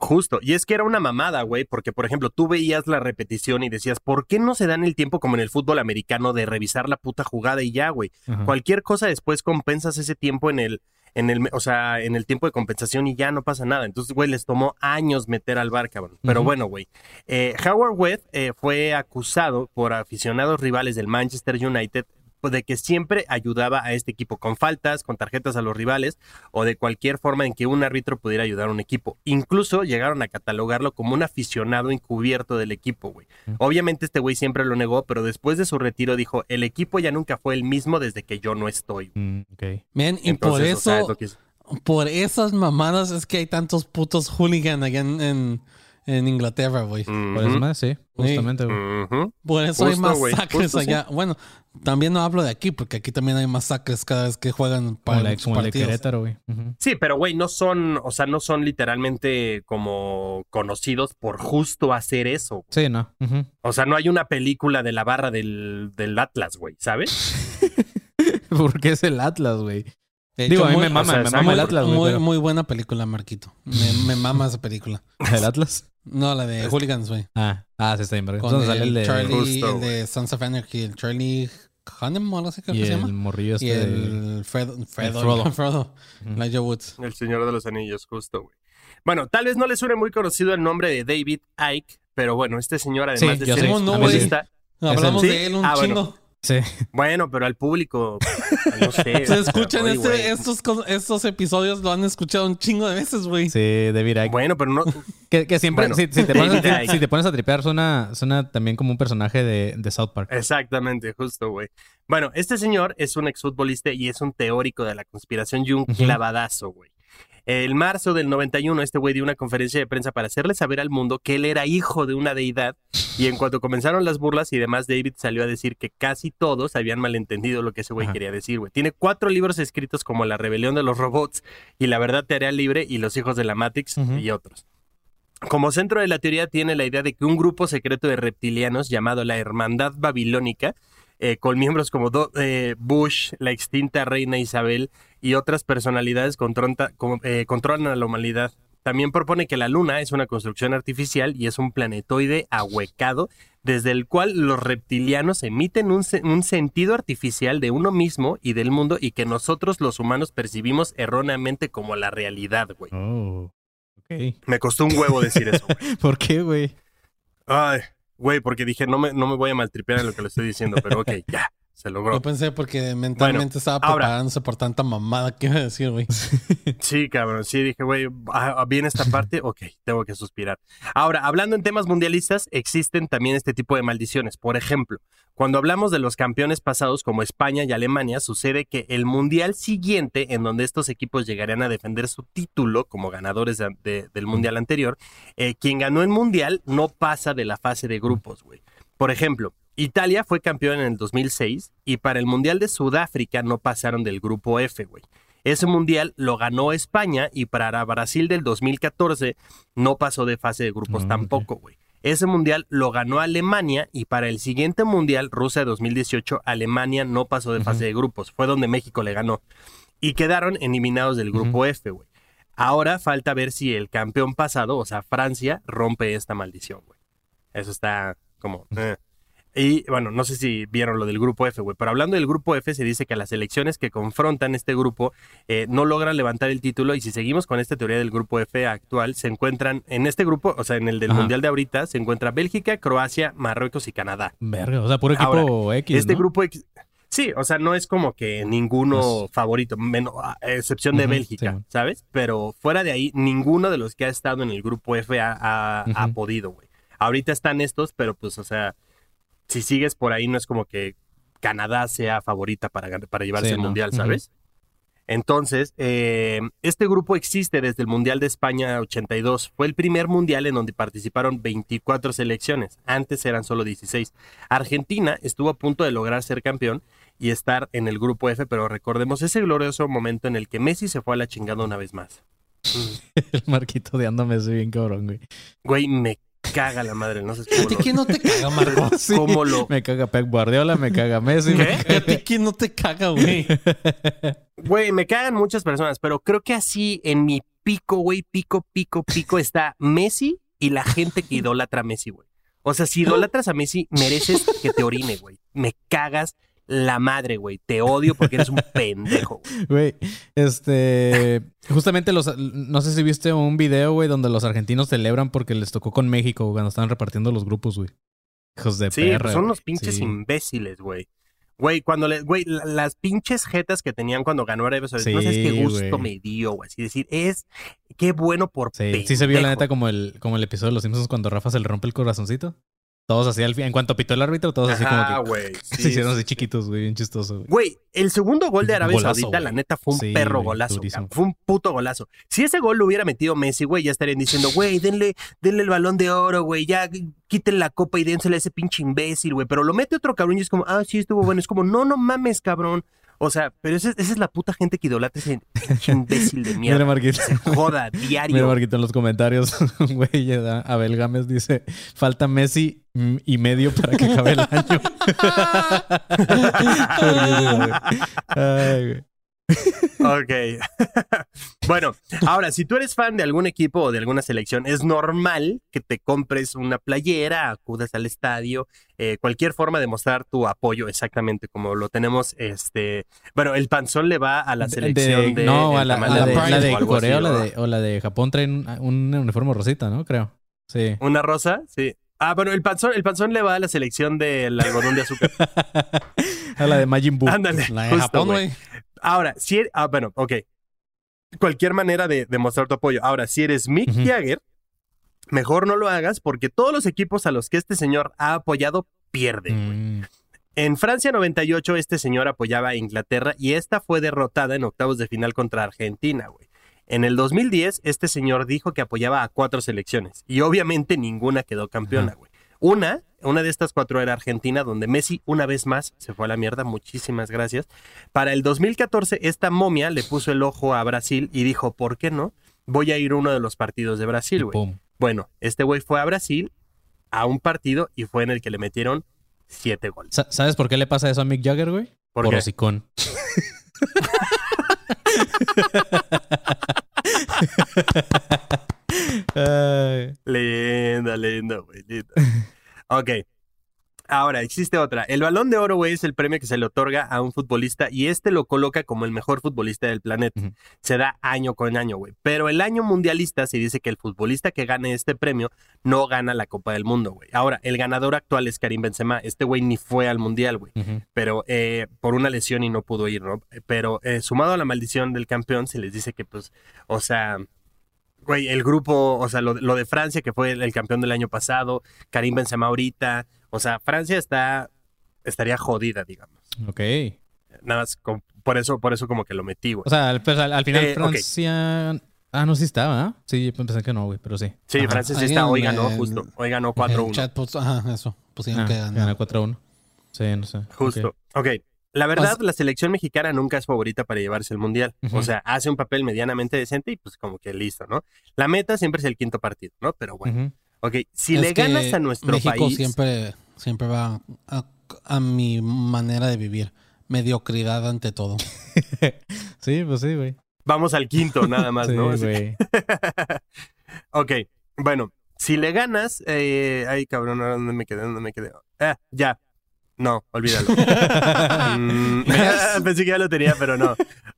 Justo, y es que era una mamada, güey, porque por ejemplo tú veías la repetición y decías, ¿por qué no se dan el tiempo como en el fútbol americano de revisar la puta jugada y ya, güey? Cualquier cosa después compensas ese tiempo en el, en el, o sea, en el tiempo de compensación y ya no pasa nada. Entonces, güey, les tomó años meter al bar, cabrón. Pero bueno, güey. Eh, Howard Webb eh, fue acusado por aficionados rivales del Manchester United pues, de que siempre ayudaba a este equipo con faltas, con tarjetas a los rivales o de cualquier forma en que un árbitro pudiera ayudar a un equipo. Incluso llegaron a catalogarlo como un aficionado encubierto del equipo, güey. Obviamente este güey siempre lo negó, pero después de su retiro dijo, el equipo ya nunca fue el mismo desde que yo no estoy. Mm, ok. Men, y por Entonces, o sea, eso, es lo que es- por esas mamadas es que hay tantos putos hooligans allá en, en, en Inglaterra, güey. Por Ujú, eso más, sí. Justamente, güey. Por eso hay Justo, masacres justo, sí. allá. Bueno, también no hablo de aquí, porque aquí también hay masacres cada vez que juegan Como, para la, como el de. Querétaro, güey. Sí, pero güey, no son, o sea, no son literalmente como conocidos por justo hacer eso. Sí, no. O sea, no hay una película de la barra del, del Atlas, güey, ¿sabes? Porque es el Atlas, güey. De Digo, hecho, a mí muy- me mama, o sea, me mama el Atlas, güey. muy, pero- muy buena película, Marquito. Me, me mama esa película. ¿El Atlas? No, la de Hooligans, güey. Ah, ah, sí está bien, Entonces sale el el de... Charlie, Justo, el de Sons of Anarchy, el Charlie Hunnam o algo así creo y que se el llama. morrillo este Y el Fred, Fredo, Frodo. Frodo. Ujú. Elijah Woods. El Señor de los Anillos, justo, güey. Bueno, tal vez no le suene muy conocido el nombre de David Ike, pero bueno, este señor, además Sí, de ser sé. ¿Cómo no, Hablamos ¿Sí? de él un Ah, bueno. chingo. Sí. bueno, pero al público, no sé. Se escuchan este- estos, estos episodios, lo han escuchado un chingo de veces, güey. Sí, David Icke. Bueno, pero no, Que, que siempre, Bueno, si, si te pones a, David Icke. si te pones a tripear, suena, suena también como un personaje de, de South Park. Exactamente, justo, güey. Bueno, este señor es un exfutbolista y es un teórico de la conspiración y un clavadazo, güey. El marzo del 91, este güey dio una conferencia de prensa para hacerle saber al mundo que él era hijo de una deidad. Y en cuanto comenzaron las burlas y demás, David salió a decir que casi todos habían malentendido lo que ese güey quería decir, güey. Tiene cuatro libros escritos como La rebelión de los robots y La verdad te hará libre y Los hijos de la Matrix y otros. Como centro de la teoría tiene la idea de que un grupo secreto de reptilianos llamado la Hermandad Babilónica, eh, con miembros como Do- eh, Bush, la extinta reina Isabel y otras personalidades eh, controlan a la humanidad. También propone que la Luna es una construcción artificial y es un planetoide ahuecado desde el cual los reptilianos emiten un, se- un sentido artificial de uno mismo y del mundo y que nosotros los humanos percibimos erróneamente como la realidad, güey. Oh. Me costó un huevo decir eso. güey. ¿Por qué, güey? Ay, güey, porque dije, no me, no me voy a maltripear en lo que le estoy diciendo, pero ok, ya, se logró. Yo pensé porque mentalmente estaba ahora- preparándose por tanta mamada que iba a decir, güey. Sí, cabrón, sí, dije, güey, ah, viene esta parte, ok, tengo que suspirar. Ahora, hablando en temas mundialistas, existen también este tipo de maldiciones. Por ejemplo, cuando hablamos de los campeones pasados como España y Alemania, sucede que el mundial siguiente, en donde estos equipos llegarían a defender su título como ganadores de- de- del mundial anterior, eh, quien ganó el mundial no pasa de la fase de grupos, güey. Por ejemplo, Italia fue campeón en el 2006 y para el mundial de Sudáfrica no pasaron del grupo F, güey. Ese mundial lo ganó España y para Brasil del 2014 no pasó de fase de grupos Ah, tampoco, güey. Ese mundial lo ganó Alemania y para el siguiente mundial, Rusia 2018, Alemania no pasó de fase de grupos. Fue donde México le ganó. Y quedaron eliminados del grupo F, güey. Ahora falta ver si el campeón pasado, o sea, Francia, rompe esta maldición, güey. Eso está como... eh. Y bueno, no sé si vieron lo del grupo F, güey, pero hablando del grupo F se dice que las elecciones que confrontan este grupo eh, no logran levantar el título y si seguimos con esta teoría del grupo F actual, se encuentran en este grupo, o sea, en el del Ajá. Mundial de ahorita, se encuentra Bélgica, Croacia, Marruecos y Canadá. Verga, o sea, puro equipo Ahora, X. Este ¿no? grupo... ex- Sí, o sea, no es como que ninguno Pues- favorito, menos, a excepción de Bélgica, sí. ¿sabes? Pero fuera de ahí, ninguno de los que ha estado en el grupo F ha, ha- ha Ujú. podido, güey. Ahorita están estos, pero pues, o sea, si sigues por ahí, no es como que Canadá sea favorita para, llevarse Sí, el no. mundial. ¿sabes? Entonces, eh, este grupo existe desde el Mundial de España 82. Fue el primer mundial en donde participaron 24 selecciones. Antes eran solo 16. Argentina estuvo a punto de lograr ser campeón y estar en el grupo F, pero recordemos ese glorioso momento en el que Messi se fue a la chingada una vez más. El marquito de así bien cabrón, güey. Güey, me caga la madre. No sé ¿A cómo ti lo, quién no te caga, Marco? Sí. cómo lo- Me caga Pep Guardiola, me caga Messi. me ¿Qué? ¿A ti quién no te caga, güey? Güey, me cagan muchas personas, pero creo que así en mi pico, güey, pico, pico, pico está Messi y la gente que idolatra a Messi, güey. O sea, si idolatras a Messi, mereces que te orine, güey. Me cagas la madre, güey. Te odio porque eres un pendejo, güey. Este. Justamente los. No sé si viste un video, güey, donde los argentinos celebran porque les tocó con México cuando estaban repartiendo los grupos, güey. Hijos de Sí, perra. pues son güey. unos pinches Sí. imbéciles, güey. Güey, cuando le, güey, la- las pinches jetas que tenían cuando ganó Arabia Saudita, no sabes qué Sí, gusto me dio, güey. Así decir, es, qué bueno por Sí, sí se vio la neta como el, como el episodio de Los Simpsons cuando Rafa se le rompe el corazoncito. Todos así al fin. En cuanto pitó el árbitro, todos así Ajá, como que. güey. se sí, hicieron sí, así chiquitos, güey, bien chistoso, güey. Güey, el segundo gol de Arabia Golazo, Saudita, la neta, fue un Sí, perro golazo. Fue un puto golazo. Si ese gol lo hubiera metido Messi, güey, ya estarían diciendo, güey, denle, denle el balón de oro, güey, ya quiten la copa y dénsela a ese pinche imbécil, güey. Pero lo mete otro cabrón y es como, ah, sí, estuvo bueno. Es como, no, no mames, cabrón. O sea, pero esa, esa es la puta gente que idolatra ese imbécil de Mira, mierda. Marquito. Se joda, Mira, diario. Marquito, en los comentarios, güey, Abel Gámez dice, falta Messi y medio para que acabe el año. Ay, güey. Ok. bueno, ahora, si tú eres fan de algún equipo o de alguna selección, es normal que te compres una playera, acudas al estadio, eh, cualquier forma de mostrar tu apoyo, exactamente como lo tenemos. Este, bueno, el panzón le va a la selección de. no, a la, a la de la de Corea así, o, la de, o la de Japón traen un uniforme rosita, ¿no? Creo. Sí. Una rosa, sí. Ah, bueno, el panzón, el panzón le va a la selección del algodón de azúcar. a la de Majin Buu. Ándale. La de Japón, güey. Ahora, si eres, ah, bueno, ok. Cualquier manera de, de mostrar tu apoyo. Ahora, si eres Mick. Jagger, mejor no lo hagas porque todos los equipos a los que este señor ha apoyado pierden. Mm, En Francia 98, este señor apoyaba a Inglaterra y esta fue derrotada en octavos de final contra Argentina, güey. En el 2010, este señor dijo que apoyaba a cuatro selecciones y obviamente ninguna quedó campeona, güey. Una, una de estas cuatro era Argentina, donde Messi una vez más se fue a la mierda. Muchísimas gracias. Para el 2014, esta momia le puso el ojo a Brasil y dijo, ¿por qué no? Voy a ir a uno de los partidos de Brasil, güey. Bueno, este güey fue a Brasil a un partido y fue en el que le metieron siete goles. Sa- ¿Sabes por qué le pasa eso a Mick Jagger, güey? ¿Por qué? hocicón. Linda, linda, güey, linda. Ok. Ahora, existe otra. El balón de oro, güey, es el premio que se le otorga a un futbolista y este lo coloca como el mejor futbolista del planeta. Se da año con año, güey. Pero el año mundialista se dice que el futbolista que gane este premio no gana la Copa del Mundo, güey. Ahora, el ganador actual es Karim Benzema. Este güey ni fue al mundial, güey. Pero eh, por una lesión y no pudo ir, ¿no? Pero eh, sumado a la maldición del campeón, se les dice que, pues, o sea, güey, el grupo, o sea, lo, lo de Francia, que fue el, el campeón del año pasado, Karim Benzema ahorita, o sea, Francia está, estaría jodida, digamos. Ok. Nada más, con- por eso, por eso como que lo metí, güey. O sea, al, pues, al, al final Eh. Francia... Ah, no, sí estaba, ¿ah? Sí, yo pensé que no, güey, pero sí. Sí, Ajá. Francia sí está, hoy ganó, el- justo, hoy ganó El 4-1. chat puso- ajá, eso. Pusieron Ah, que ganó ganó. 4-1. Sí, no sé. Justo. Ok. ok. La verdad, la selección mexicana nunca es favorita para llevarse el mundial. O sea, hace un papel medianamente decente y pues como que listo, ¿no? La meta siempre es el quinto partido, ¿no? Pero bueno, Ujú. ok. Si Es le ganas a nuestro México país, siempre, siempre va a, a mi manera de vivir. Mediocridad ante todo. Sí, pues sí, güey. vamos al quinto nada más, Sí, ¿no? Güey. ok, bueno, si le ganas, eh, ay cabrón, ¿ahora ¿dónde me quedé? ¿Dónde me quedé? Ah, ya. No, olvídalo. Mm, pensé que ya lo tenía, pero no.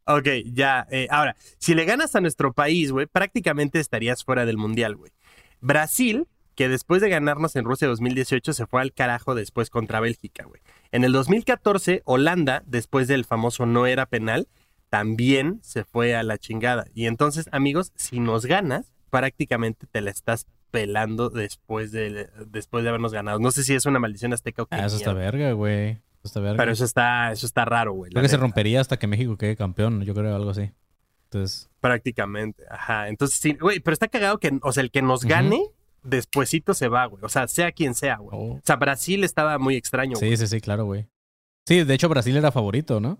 Ok, ya. eh, ahora, si le ganas a nuestro país, güey, prácticamente estarías fuera del mundial, güey. Brasil, que después de ganarnos en Rusia 2018, se fue al carajo después contra Bélgica, güey. En el 2014, Holanda, después del famoso no era penal, también se fue a la chingada. Y entonces, amigos, si nos ganas, prácticamente te la estás pelando después de, después de habernos ganado. No sé si es una maldición azteca o qué. Ah, eso está verga, güey. Eso está verga. Pero eso está, eso está raro, güey. Creo que se rompería hasta que México quede campeón, yo creo, algo así. Entonces, Prácticamente, ajá. Entonces, sí, güey, pero está cagado que, o sea, el que nos gane, despuesito se va, güey. O sea, sea quien sea, güey. oh. O sea, Brasil estaba muy extraño, güey. sí, sí, sí, claro, güey. Sí, de hecho Brasil era favorito, ¿no?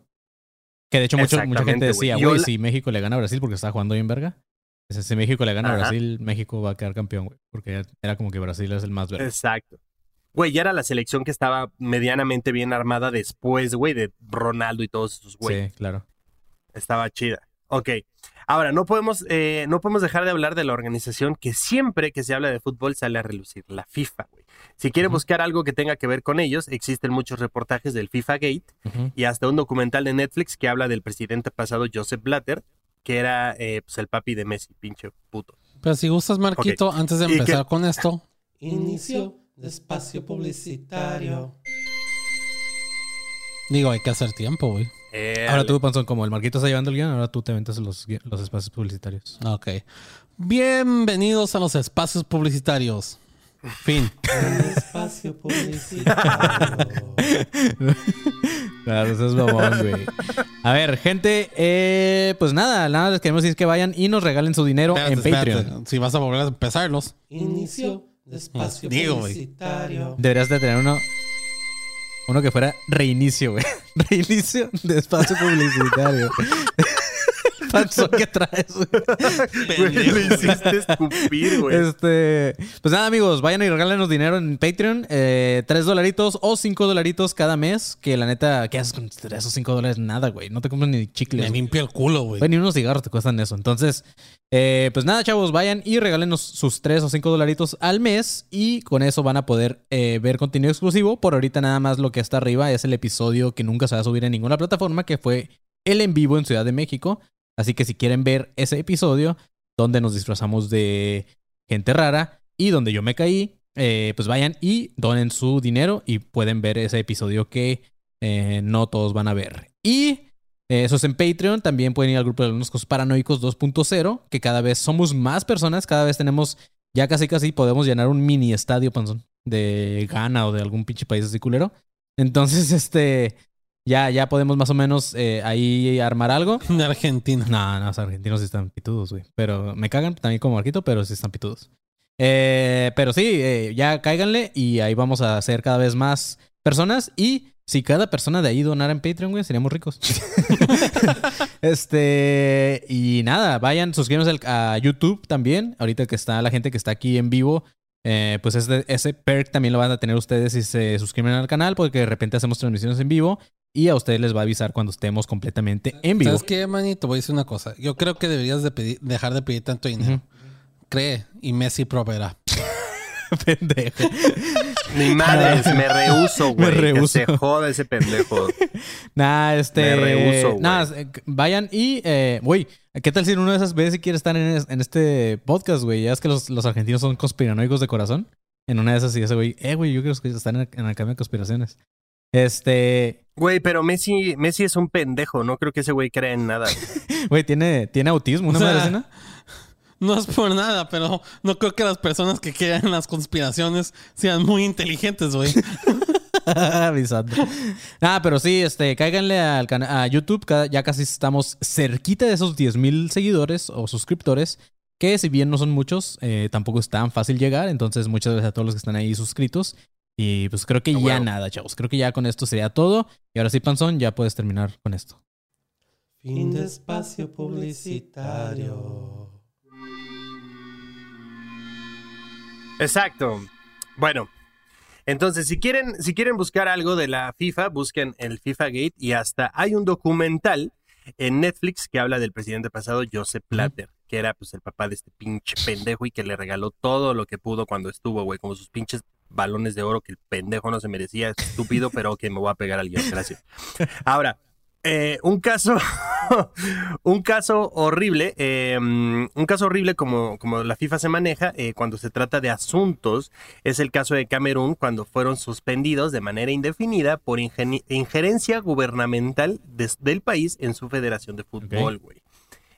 Que de hecho mucho- mucha gente decía, güey. Si México le gana a Brasil porque estaba jugando bien verga. Si México le gana a. Brasil, México va a quedar campeón, güey. Porque era como que Brasil es el más verga. Exacto. Güey, ya era la selección que estaba medianamente bien armada después, güey, de Ronaldo y todos esos, güey. Sí, claro. Estaba chida. Ok. Ahora, no podemos, eh, no podemos dejar de hablar de la organización que siempre que se habla de fútbol sale a relucir, la FIFA, güey. Si quiere Ujú. buscar algo que tenga que ver con ellos, existen muchos reportajes del FIFA Gate y hasta un documental de Netflix que habla del presidente pasado Joseph Blatter, que era eh, pues el papi de Messi, pinche puto. Pero si gustas, Marquito, antes de ¿Y qué- empezar con esto. Inicio de espacio publicitario. Digo, hay que hacer tiempo, güey. Eh, Ahora tú, Panzón, como el Marquito está llevando el guion, ahora tú te aventas los, los espacios publicitarios. Ok. Bienvenidos a los espacios publicitarios. Fin. espacio publicitario. Claro, eso es mamón, güey. A ver, gente, eh, pues nada, nada, les queremos decir que vayan y nos regalen su dinero en Patreon. Si vas a volver a empezarlos. Inicio de espacio Digo, güey. publicitario. Deberías de tener uno. Uno que fuera reinicio, güey. Reinicio de espacio publicitario. Panzón que traes, güey. Me hiciste escupir, güey. Este, pues nada, amigos, vayan y regálenos dinero en Patreon. Eh, tres dolaritos o cinco dolaritos cada mes. Que la neta, ¿qué haces con esos cinco dólares? Nada, güey. No te compras ni chicles. Me limpia el culo, güey. Güey, ni unos cigarros te cuestan eso. Entonces, eh, pues nada, chavos, vayan y regálenos sus 3 o 5 dolaritos al mes. Y con eso van a poder eh, ver contenido exclusivo. Por ahorita nada más lo que está arriba es el episodio que nunca se va a subir en ninguna plataforma, que fue el en vivo en Ciudad de México. Así que si quieren ver ese episodio, donde nos disfrazamos de gente rara y donde yo me caí, eh, pues vayan y donen su dinero y pueden ver ese episodio que eh, no todos van a ver. Y eh, Eso es en Patreon. También pueden ir al grupo de alumnos paranoicos 2.0, que cada vez somos más personas. Cada vez tenemos, ya casi casi podemos llenar un mini estadio, de Ghana o de algún pinche país así culero. Entonces, este, ya, ya podemos más o menos eh, ahí armar algo. De Argentina. No, no, los argentinos sí están pitudos, güey. Pero me cagan también como Marquito, pero sí están pitudos. Eh, pero sí, eh, ya cáiganle y ahí vamos a hacer cada vez más personas. Y si cada persona de ahí donara en Patreon, güey, seríamos ricos. este, y nada, vayan, suscríbanse a YouTube también. Ahorita que está la gente que está aquí en vivo. eh, pues ese, ese perk también lo van a tener ustedes si se suscriben al canal, porque de repente hacemos transmisiones en vivo y a ustedes les va a avisar cuando estemos completamente en vivo. ¿Sabes qué, manito? Voy a decir una cosa. Yo creo que deberías de pedir- dejar de pedir tanto dinero. Cree y Messi proveerá. Pendejo. Ni madres, me rehuso, güey. Me rehúso. Que se joda ese pendejo. Nah, este. Me rehuso, güey. Nah, eh, vayan y, eh, güey, ¿qué tal si en una de esas veces si quiere estar en, es- en este podcast, güey? Ya es que los, los argentinos son conspiranoicos de corazón. En una de esas, y ese güey, eh, güey, yo quiero estar en, en la cama de conspiraciones. Este, Güey, pero Messi, Messi es un pendejo. No creo que ese güey crea en nada. güey, tiene, tiene autismo, una O sea, madre así, ¿no? Es por nada, pero no creo que las personas que crean en las conspiraciones sean muy inteligentes, güey. Avisando. Ah, pero sí, este, cáiganle al a YouTube. cada- ya casi estamos cerquita de esos 10 mil seguidores o suscriptores. Que si bien no son muchos, eh, tampoco es tan fácil llegar. Entonces, muchas gracias a todos los que están ahí suscritos. Y pues creo que ya nada, chavos. Creo que ya con esto sería todo. Y ahora sí, Panzón, ya puedes terminar con esto. Fin de espacio publicitario. Exacto. Bueno, entonces si quieren, si quieren buscar algo de la FIFA, busquen el FIFA Gate y hasta hay un documental en Netflix que habla del presidente pasado, Joseph Platter, que era pues el papá de este pinche pendejo y que le regaló todo lo que pudo cuando estuvo, güey, como sus pinches balones de oro que el pendejo no se merecía, estúpido, pero que me voy a pegar al guion, gracias. Ahora, eh, un caso, un caso horrible, em, un caso horrible como, como la FIFA se maneja eh, cuando se trata de asuntos, es el caso de Camerún cuando fueron suspendidos de manera indefinida por injerencia gubernamental del país en su federación de fútbol, güey.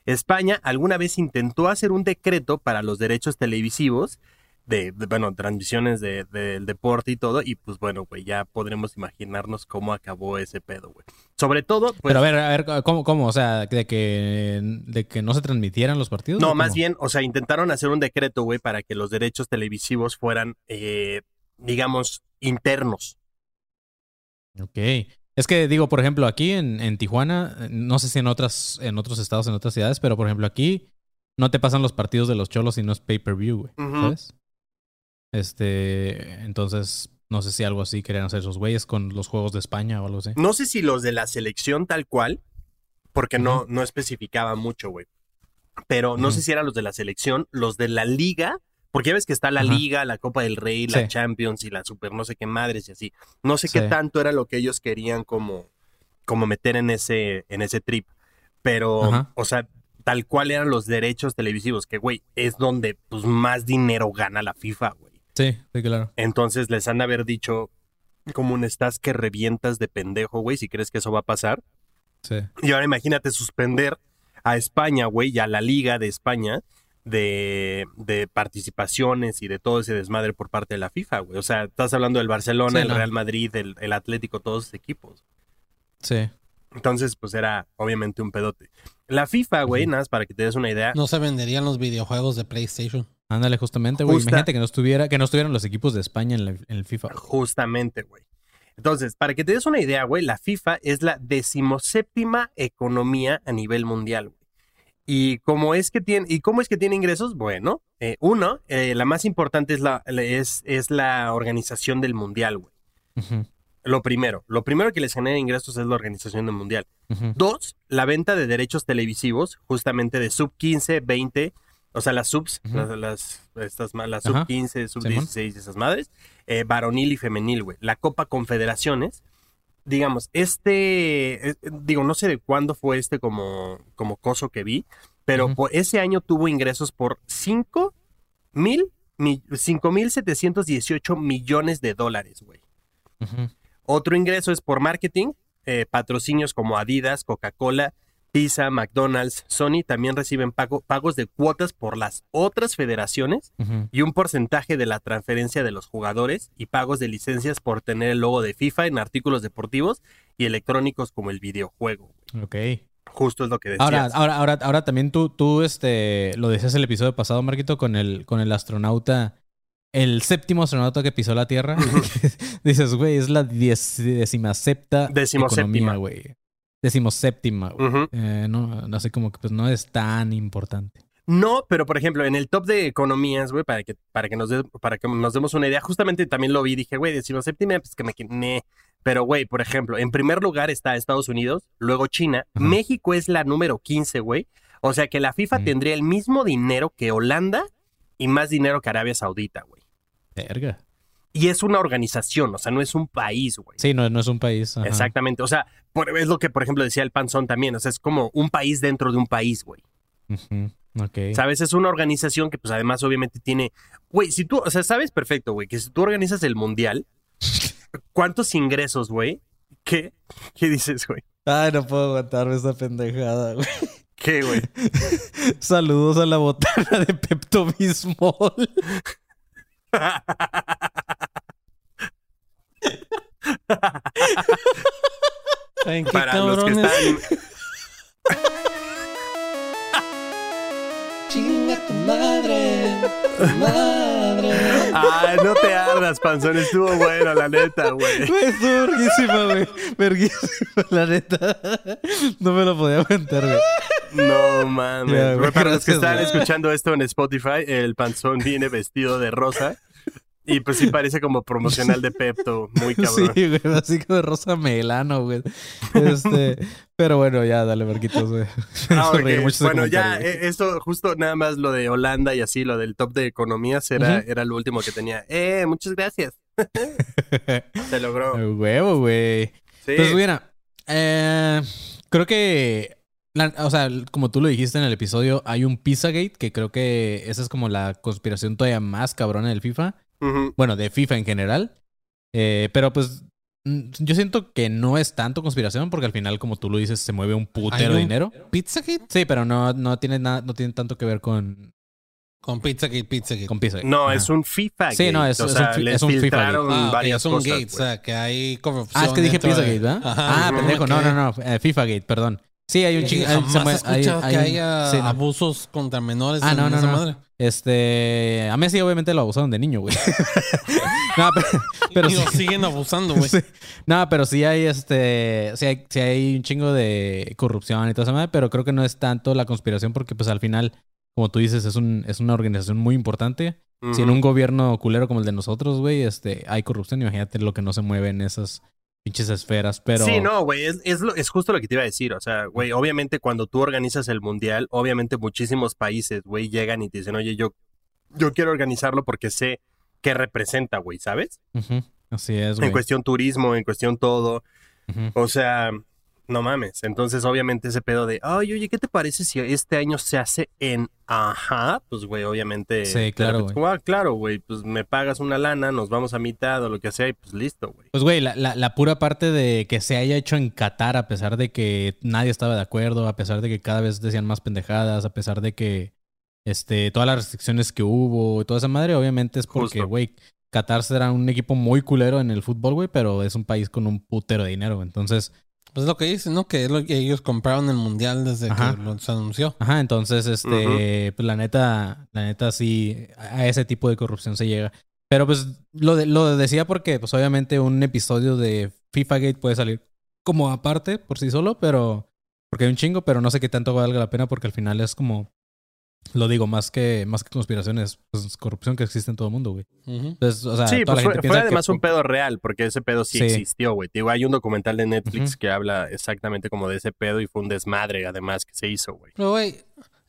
España alguna vez intentó hacer un decreto para los derechos televisivos de, bueno, transmisiones del de, deporte y todo, y pues bueno, güey, ya podremos imaginarnos cómo acabó ese pedo, güey. Sobre todo, pues... Pero a ver, a ver, ¿cómo, cómo? O sea, de que, de que no se transmitieran los partidos. No, más bien, o sea, intentaron hacer un decreto, güey, para que los derechos televisivos fueran, eh, digamos, internos. Ok. Es que digo, por ejemplo, aquí en, en Tijuana, no sé si en otras, en otros estados, en otras ciudades, pero por ejemplo aquí no te pasan los partidos de los cholos si no es pay-per-view, güey. ¿Sabes? Este, entonces, no sé si algo así querían hacer esos güeyes con los juegos de España o algo así. No sé si los de la selección tal cual, porque no, no especificaba mucho, güey. Pero no sé si eran los de la selección, los de la liga, porque ya ves que está la liga, la Copa del Rey, la Champions y la Super no sé qué madres y así. No sé qué tanto era lo que ellos querían como, como meter en ese, en ese trip. Pero, o sea, tal cual eran los derechos televisivos, que, güey, es donde pues, más dinero gana la FIFA, güey. Sí, sí, claro. Entonces les han de haber dicho, como un estás que revientas de pendejo, güey, si crees que eso va a pasar. Sí. Y ahora imagínate suspender a España, güey, y a la Liga de España de, de, participaciones y de todo ese desmadre por parte de la FIFA, güey. O sea, estás hablando del Barcelona, el Real Madrid, el, el, Atlético, todos esos equipos. Sí. Entonces, pues era obviamente un pedote. La FIFA, güey, nada más para que te des una idea. No se venderían los videojuegos de PlayStation. Ándale, justamente, güey. Imagínate que no, estuviera, que no estuvieran los equipos de España en, el FIFA. Justamente, güey. Entonces, para que te des una idea, güey, la FIFA es la decimoséptima economía a nivel mundial, güey. ¿Y cómo es que tiene, y cómo es que tiene ingresos? Bueno, eh, uno, eh, la más importante es la, es, es la organización del mundial, güey. Lo primero, lo primero que les genera ingresos es la organización del mundial. Dos, la venta de derechos televisivos, justamente de sub 15, 20 o sea, las subs, las, estas, las sub 15, sub 16, esas madres, eh, varonil y femenil, güey. La Copa Confederaciones, digamos, este, eh, digo, no sé de cuándo fue este como, como coso que vi, pero ese año tuvo ingresos por 5 mil, 5 mil 718 millones de dólares, güey. Otro ingreso es por marketing, eh, patrocinios como Adidas, Coca-Cola, Pisa, McDonald's, Sony también reciben pagos de cuotas por las otras federaciones y un porcentaje de la transferencia de los jugadores y pagos de licencias por tener el logo de FIFA en artículos deportivos y electrónicos como el videojuego. Ok. Justo es lo que decías. Ahora, ahora, ahora, ahora también tú, tú este, lo decías el episodio pasado, Marquito, con el, con el astronauta, el séptimo astronauta que pisó la Tierra. Dices, güey, es la diez, decimasepta economía, güey decimoséptima. eh, no, así como que pues no es tan importante. No, pero por ejemplo, en el top de economías, güey, para que, para que nos para que nos demos una idea, justamente también lo vi, dije, güey, decimoséptima, pues que me Pero, güey, por ejemplo, en primer lugar está Estados Unidos, luego China, México es la número 15, güey. O sea que la FIFA tendría el mismo dinero que Holanda y más dinero que Arabia Saudita, güey. Verga. Y es una organización, o sea, no es un país, güey. Sí, no, no es un país. Exactamente. O sea, es lo que, por ejemplo, decía el Panzón también. O sea, es como un país dentro de un país, güey. ¿Sabes? Es una organización que, pues, además, obviamente tiene. Güey, si tú, o sea, sabes perfecto, güey, que si tú organizas el mundial, ¿cuántos ingresos, güy? ¿Qué? ¿Qué dices, güey? Ay, no puedo aguantarme esta pendejada, güey. ¿Qué, güey? Saludos a la botana de Pepto Bismol. ¿En qué Para los que están... Chinga tu madre, tu madre. Ay, no te ardas, panzón. Estuvo bueno, la neta, güey. Güey, estuvo verguísima, güey. Verguísima, la neta. No me lo podía aguantar, güey. No mames. Güey, Para los que están güey. escuchando esto en Spotify, el panzón viene vestido de rosa. Y pues sí parece como promocional de Pepto. Muy cabrón. Sí, güey, así como de rosa melano, güey. Este, pero bueno, ya, dale, Verquitos, güey. Ah, hizo ok. reír mucho ese Bueno, ya, güey. eh, esto justo nada más lo de Holanda y así, lo del top de economías era, era lo último que tenía. Eh, muchas gracias. Se logró. Huevo, güey. Sí. Pues mira, eh, creo que, la- o sea, como tú lo dijiste en el episodio, hay un Pizzagate que creo que esa es como la conspiración todavía más cabrona del FIFA. Bueno, de FIFA en general. Eh, pero pues yo siento que no es tanto conspiración porque al final, como tú lo dices, se mueve un putero ¿Hay de un- dinero. ¿Pizzagate? Sí, pero no, no tiene nada, no tiene tanto que ver con, Con Pizzagate, Pizzagate. con Pizzagate. No, Ajá. es un FIFA. Sí, no, gate. es- o es sea, un es un FIFA filtraron Ah, varias es un cosas. gate, o güey. sea, que hay corrupción. Ah, es que dije dentro de- Pizzagate, ¿verdad? Ajá, ah, pendejo. No, no, no. Eh, FIFA Gate, perdón. Sí, hay un chingo. jamás he escuchado que haya sí, no. abusos contra menores Ah, en no, no, esa no. madre. Este. A Messi, obviamente, lo abusaron de niño, güey. no, pero, pero y sí. lo siguen abusando, güey. sí. No, pero sí hay este. Sí hay, sí hay un chingo de corrupción y toda esa madre, pero creo que no es tanto la conspiración, porque, pues al final, como tú dices, es, un, es una organización muy importante. Si en un gobierno culero como el de nosotros, güey, este, hay corrupción, imagínate lo que no se mueve en esas pinches esferas, pero. Sí, no, güey, es, es, lo- es justo lo que te iba a decir. O sea, güey, obviamente cuando tú organizas el mundial, obviamente muchísimos países, güey, llegan y te dicen, oye, yo, yo quiero organizarlo porque sé qué representa, güey, ¿sabes? Así es, En güey. cuestión turismo, en cuestión todo. O sea, no mames. Entonces, obviamente, ese pedo de, ay, oye, ¿qué te parece si este año se hace en ajá? Pues, güey, obviamente. Sí, claro, repente, como, Ah, claro, güey, pues me pagas una lana, nos vamos a mitad o lo que sea y pues listo, güey. Pues, güey, la, la, la pura parte de que se haya hecho en Qatar, a pesar de que nadie estaba de acuerdo, a pesar de que cada vez decían más pendejadas, a pesar de que este, todas las restricciones que hubo y toda esa madre, obviamente es porque, Justo. güey, Qatar será un equipo muy culero en el fútbol, güey, pero es un país con un putero de dinero. Entonces, Pues es lo que dicen, ¿no? Que es lo que ellos compraron el mundial desde Ajá. que lo, se anunció. ajá, entonces, este, pues la neta, la neta sí, a a ese tipo de corrupción se llega. Pero pues lo, de- lo decía porque, pues obviamente un episodio de FIFA Gate puede salir como aparte por sí solo, pero porque hay un chingo, pero no sé qué tanto valga la pena porque al final es como, lo digo, más que, más que conspiraciones, pues corrupción que existe en todo el mundo, güey. Ujú. Entonces, o sea, sí, toda pues la fue, gente fue piensa que- además un pedo real, porque ese pedo sí, Sí. existió, güey. Te Digo, hay un documental de Netflix que habla exactamente como de ese pedo y fue un desmadre, además, que se hizo, güey. Pero, güey,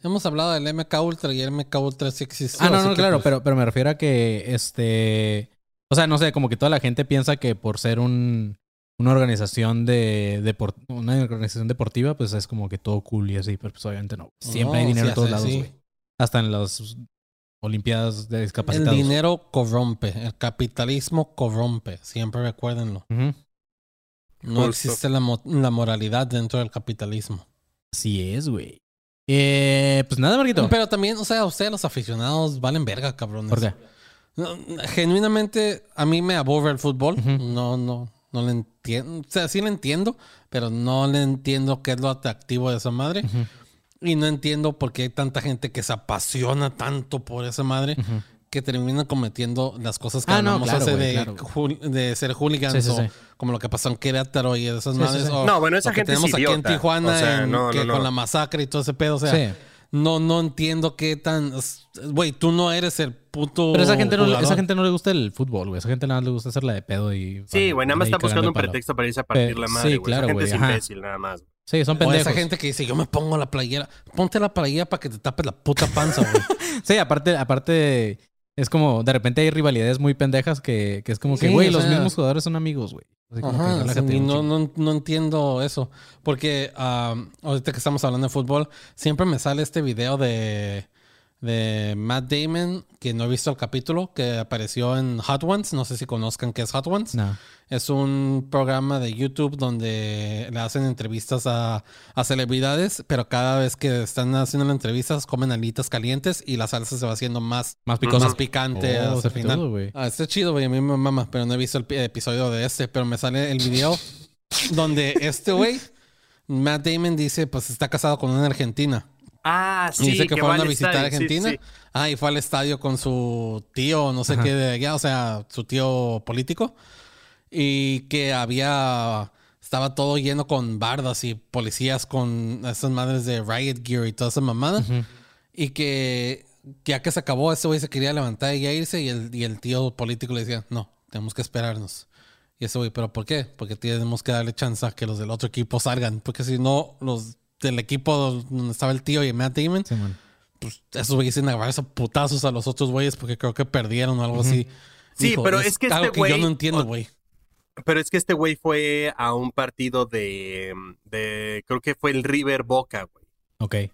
hemos hablado del MK Ultra y el MK Ultra sí existió. Ah, no, no, claro, pues, pero, pero me refiero a que, este, o sea, no sé, como que toda la gente piensa que por ser un, una organización de, depor- una organización deportiva, pues es como que todo cool y así, pero pues obviamente no. Siempre hay dinero sí en todos lados, güey. Hasta en las Olimpiadas de El discapacitados. dinero corrompe. El capitalismo corrompe. Siempre recuérdenlo. No Justo. existe la, mo- la moralidad dentro del capitalismo. Así es, güey. Eh, pues nada, Marquito. Pero también, o sea, ustedes los aficionados valen verga, cabrones. ¿Por qué? No, genuinamente, a mí me aburre el fútbol. No, no, no le entiendo. O sea, sí le entiendo, pero no le entiendo qué es lo atractivo de esa madre. Ujú, Y no entiendo por qué hay tanta gente que se apasiona tanto por esa madre que termina cometiendo las cosas que Ah, no, claro, hace güey, de, claro. jul- de ser hooligans Sí, sí, o sí. como lo que pasó en Querétaro y esas Sí, madres. sí, sí. o No, bueno, esa gente es tenemos aquí en. Tijuana O sea, en- no, que no, con la masacre y todo ese pedo. O sea, Sí. no, no entiendo qué tan. Güey, tú no eres el puto. Pero esa gente, no, esa gente no le gusta el fútbol, güey. Esa gente nada más le gusta hacerla de pedo y... Sí, güey, nada más está buscando un pretexto para irse a partir Pe- la madre, sí, güey. claro, esa gente güey, es ajá. imbécil, nada más. Sí, son O pendejos. esa gente que dice, yo me pongo la playera. Ponte la playera para que te tapes la puta panza, güey. Sí, aparte, aparte, es como, de repente hay rivalidades muy pendejas que, que es como que, güey, o los sea- mismos jugadores son amigos, güey. Que Ajá, sí, no, no, no entiendo eso. Porque ah, ahorita que estamos hablando de fútbol, siempre me sale este video de, de Matt Damon, que no he visto el capítulo, que apareció en Hot Ones. No sé si conozcan qué es Hot Ones. No. Es un programa de YouTube donde le hacen entrevistas a, a celebridades, pero cada vez que están haciendo las entrevistas comen alitas calientes y la salsa se va haciendo más, Más picoso. más picante Oh, hasta está el final. Ah, está chido, güey. A mí me mama, pero no he visto el pi- episodio de este. Pero me sale el video donde este güey, Matt Damon, dice: Pues está casado con una argentina. Ah, y sí. dice que, que fueron a visitar estadio, sí, Argentina. sí. Ah, y fue al estadio con su tío, no sé Ajá. qué de allá, o sea, su tío político. Y que había. Estaba todo lleno con bardas y policías con esas madres de Riot Gear y toda esa mamada. Ujú. Y que ya que se acabó, ese güey se quería levantar y ya irse. Y el, y el tío político le decía: No, tenemos que esperarnos. Y ese güey, ¿pero por qué? Porque tenemos que darle chance a que los del otro equipo salgan. Porque si no, los del equipo donde estaba el tío y Matt Damon, Sí, pues esos güeyes iban a agarrarse a putazos a los otros güeyes porque creo que perdieron o algo así. Sí, pero es que algo este que yo güey- no entiendo, güey. Pero es que este güey fue a un partido de, de. Creo que fue el River Boca, güey. Ok.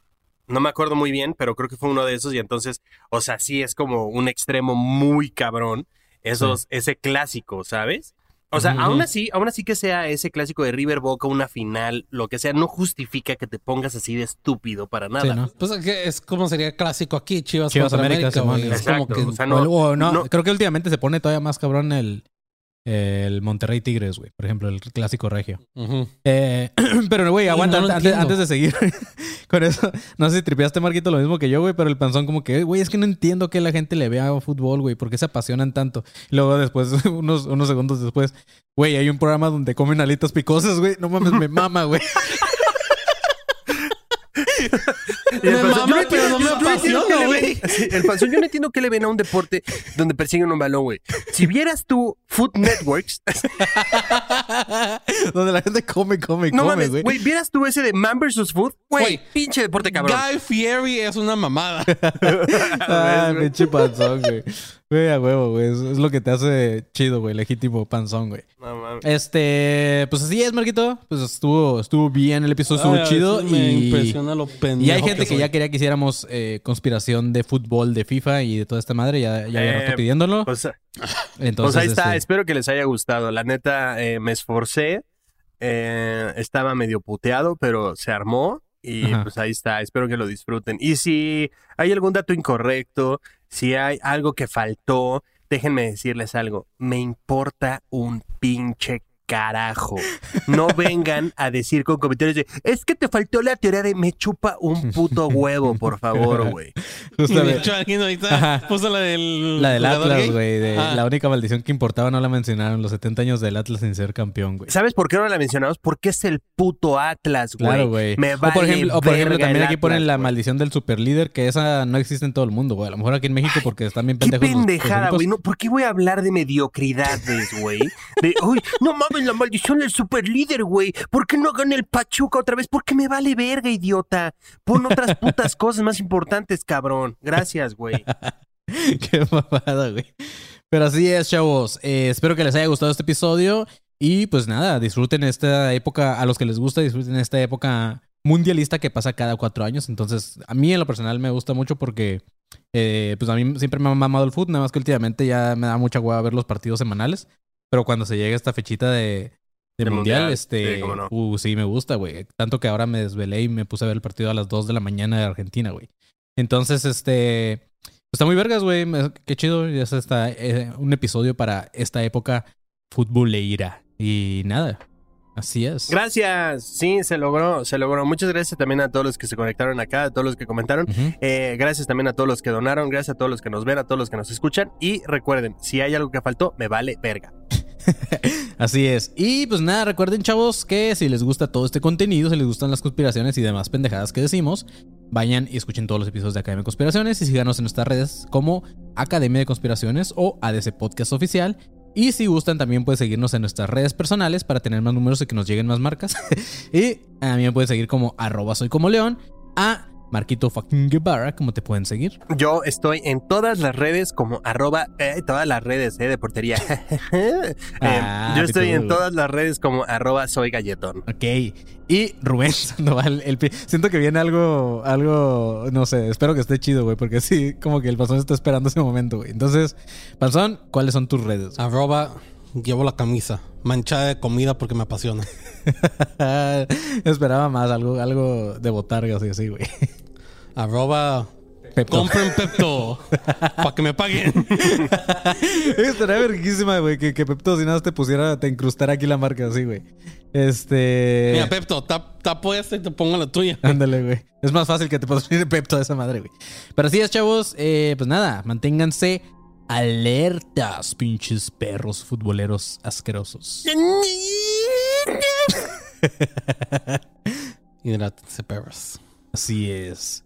No me acuerdo muy bien, pero creo que fue uno de esos. Y entonces, o sea, sí es como un extremo muy cabrón. Esos, ese clásico, ¿sabes? O sea, Ujú. aún así, aún así que sea ese clásico de River Boca, una final, lo que sea, no justifica que te pongas así de estúpido para nada. Sí, ¿no? Pues es que es como sería clásico aquí, Chivas, Chivas contra América, América, güey. Simón. Es como Exacto, que o sea, O no, el- o no, no- creo que últimamente se pone todavía más cabrón el, el Monterrey Tigres, güey. Por ejemplo, el clásico regio. Ujú. Eh, pero, güey, aguanta no antes, de seguir con eso. No sé si tripeaste, Marquito, lo mismo que yo, güey, pero el panzón como que, güey, es que no entiendo que la gente le vea fútbol, güey, ¿por qué se apasionan tanto? Y luego después, unos, unos segundos después, güey, hay un programa donde comen alitas picosas, güey. No mames, me mama, güey. Y el panzón, mama, yo pero no me entiendo- apasiona, que le güey. ven- Sí, El panzón, yo no entiendo que le ven a un deporte donde persiguen un balón, güey. Si vieras tú Food Networks, donde la gente come, come, no come, güey. güey, vieras tú ese de Man vs. Food, güey, pinche deporte cabrón. Guy Fieri es una mamada. Ah, pinche panzón, güey. Güey, a huevo, güey. Es, es lo que te hace chido, güey. Legítimo panzón, güey. No mames. Este, pues así es, Marquito. Pues estuvo, estuvo bien el episodio, estuvo chido. Me y, impresiona lo pendejo y hay gente que, ya quería que hiciéramos eh, conspiración de fútbol de FIFA y de toda esta madre. Ya, ya había Eh, rato pidiéndolo. Pues, Entonces, pues ahí está, este, espero que les haya gustado. La neta, eh, me esforcé, eh, estaba medio puteado, pero se armó y Ajá. pues ahí está, espero que lo disfruten. Y si hay algún dato incorrecto, si hay algo que faltó, déjenme decirles algo, me importa un pinche carajo. No vengan a decir con comentarios de, es que te faltó la teoría de me chupa un puto huevo, por favor, güey. De hecho, alguien ahorita Ajá. puso la del. la del Atlas, güey. de Ah. La única maldición que importaba no la mencionaron. Los 70 años del Atlas sin ser campeón, güey. ¿Sabes por qué no la mencionamos? Porque es el puto Atlas, güey. Claro, güey. Me O por vale ejemplo, o por ejemplo también aquí ponen Atlas, la maldición del superlíder, que esa no existe en todo el mundo, güey. A lo mejor aquí en México porque están bien Qué pendejos. los pendejada, güey. No, ¿Por qué voy a hablar de mediocridades, güey? De, uy, no mames, la maldición del superlíder, güey. ¿Por qué no gana el Pachuca otra vez? Porque me vale verga, idiota. Pon otras putas cosas más importantes, cabrón. Gracias, güey. Qué mamada, güey. Pero así es, chavos. Eh, espero que les haya gustado este episodio. Y pues nada, disfruten esta época, a los que les gusta, disfruten esta época mundialista que pasa cada cuatro años. Entonces, a mí en lo personal me gusta mucho porque, eh, pues a mí siempre me ha mamado el fútbol, nada más que últimamente ya me da mucha hueva ver los partidos semanales. Pero cuando se llega esta fechita de, de De mundial, mundial, este, sí, no. uh, sí me gusta, güey. Tanto que ahora me desvelé y me puse a ver el partido a las 2 de la mañana de Argentina, güey. Entonces, este, Está muy vergas, güey. Qué chido. Ya está eh, un episodio para esta época futboleira. Y nada. Así es. Gracias. Sí, se logró, se logró. Muchas gracias también a todos los que se conectaron acá, a todos los que comentaron. Eh, gracias también a todos los que donaron, gracias a todos los que nos ven, a todos los que nos escuchan. Y recuerden, si hay algo que faltó, me vale verga. Así es. Y pues nada, recuerden, chavos, que si les gusta todo este contenido, si les gustan las conspiraciones y demás pendejadas que decimos, vayan y escuchen todos los episodios de Academia de Conspiraciones y síganos en nuestras redes como Academia de Conspiraciones o ADC Podcast Oficial. Y si gustan, también pueden seguirnos en nuestras redes personales para tener más números y que nos lleguen más marcas. y a mí me pueden seguir como arroba soy como león. A Marquito fucking Guevara, como te pueden seguir. Yo estoy en todas las redes como arroba, eh, todas las redes eh, de portería. Eh, Ah, yo estoy en todas las redes como arroba soy galletón. Ok. Y Rubén Sandoval, el pi- siento que viene algo, algo, no sé, espero que esté chido, güey, porque sí, como que el Panzón está esperando ese momento, güey. Entonces, Panzón, ¿cuáles son tus redes? Arroba, llevo la camisa. Manchada de comida porque me apasiona. Esperaba más, algo, algo de botargas y así, güey. Arroba, Pepto. Compren Pepto. para que me paguen. Estaría verguísima, güey, que, que Pepto si nada te pusiera, te incrustara aquí la marca así, güey. Este. Mira, Pepto, tap, tapo esta y te pongo la tuya. Ándale, güey. Es más fácil que te patrocine Pepto a esa madre, güey. Pero así es, chavos. Eh, pues nada, manténganse alertas, pinches perros futboleros asquerosos. Hidrátense, perros. Así es.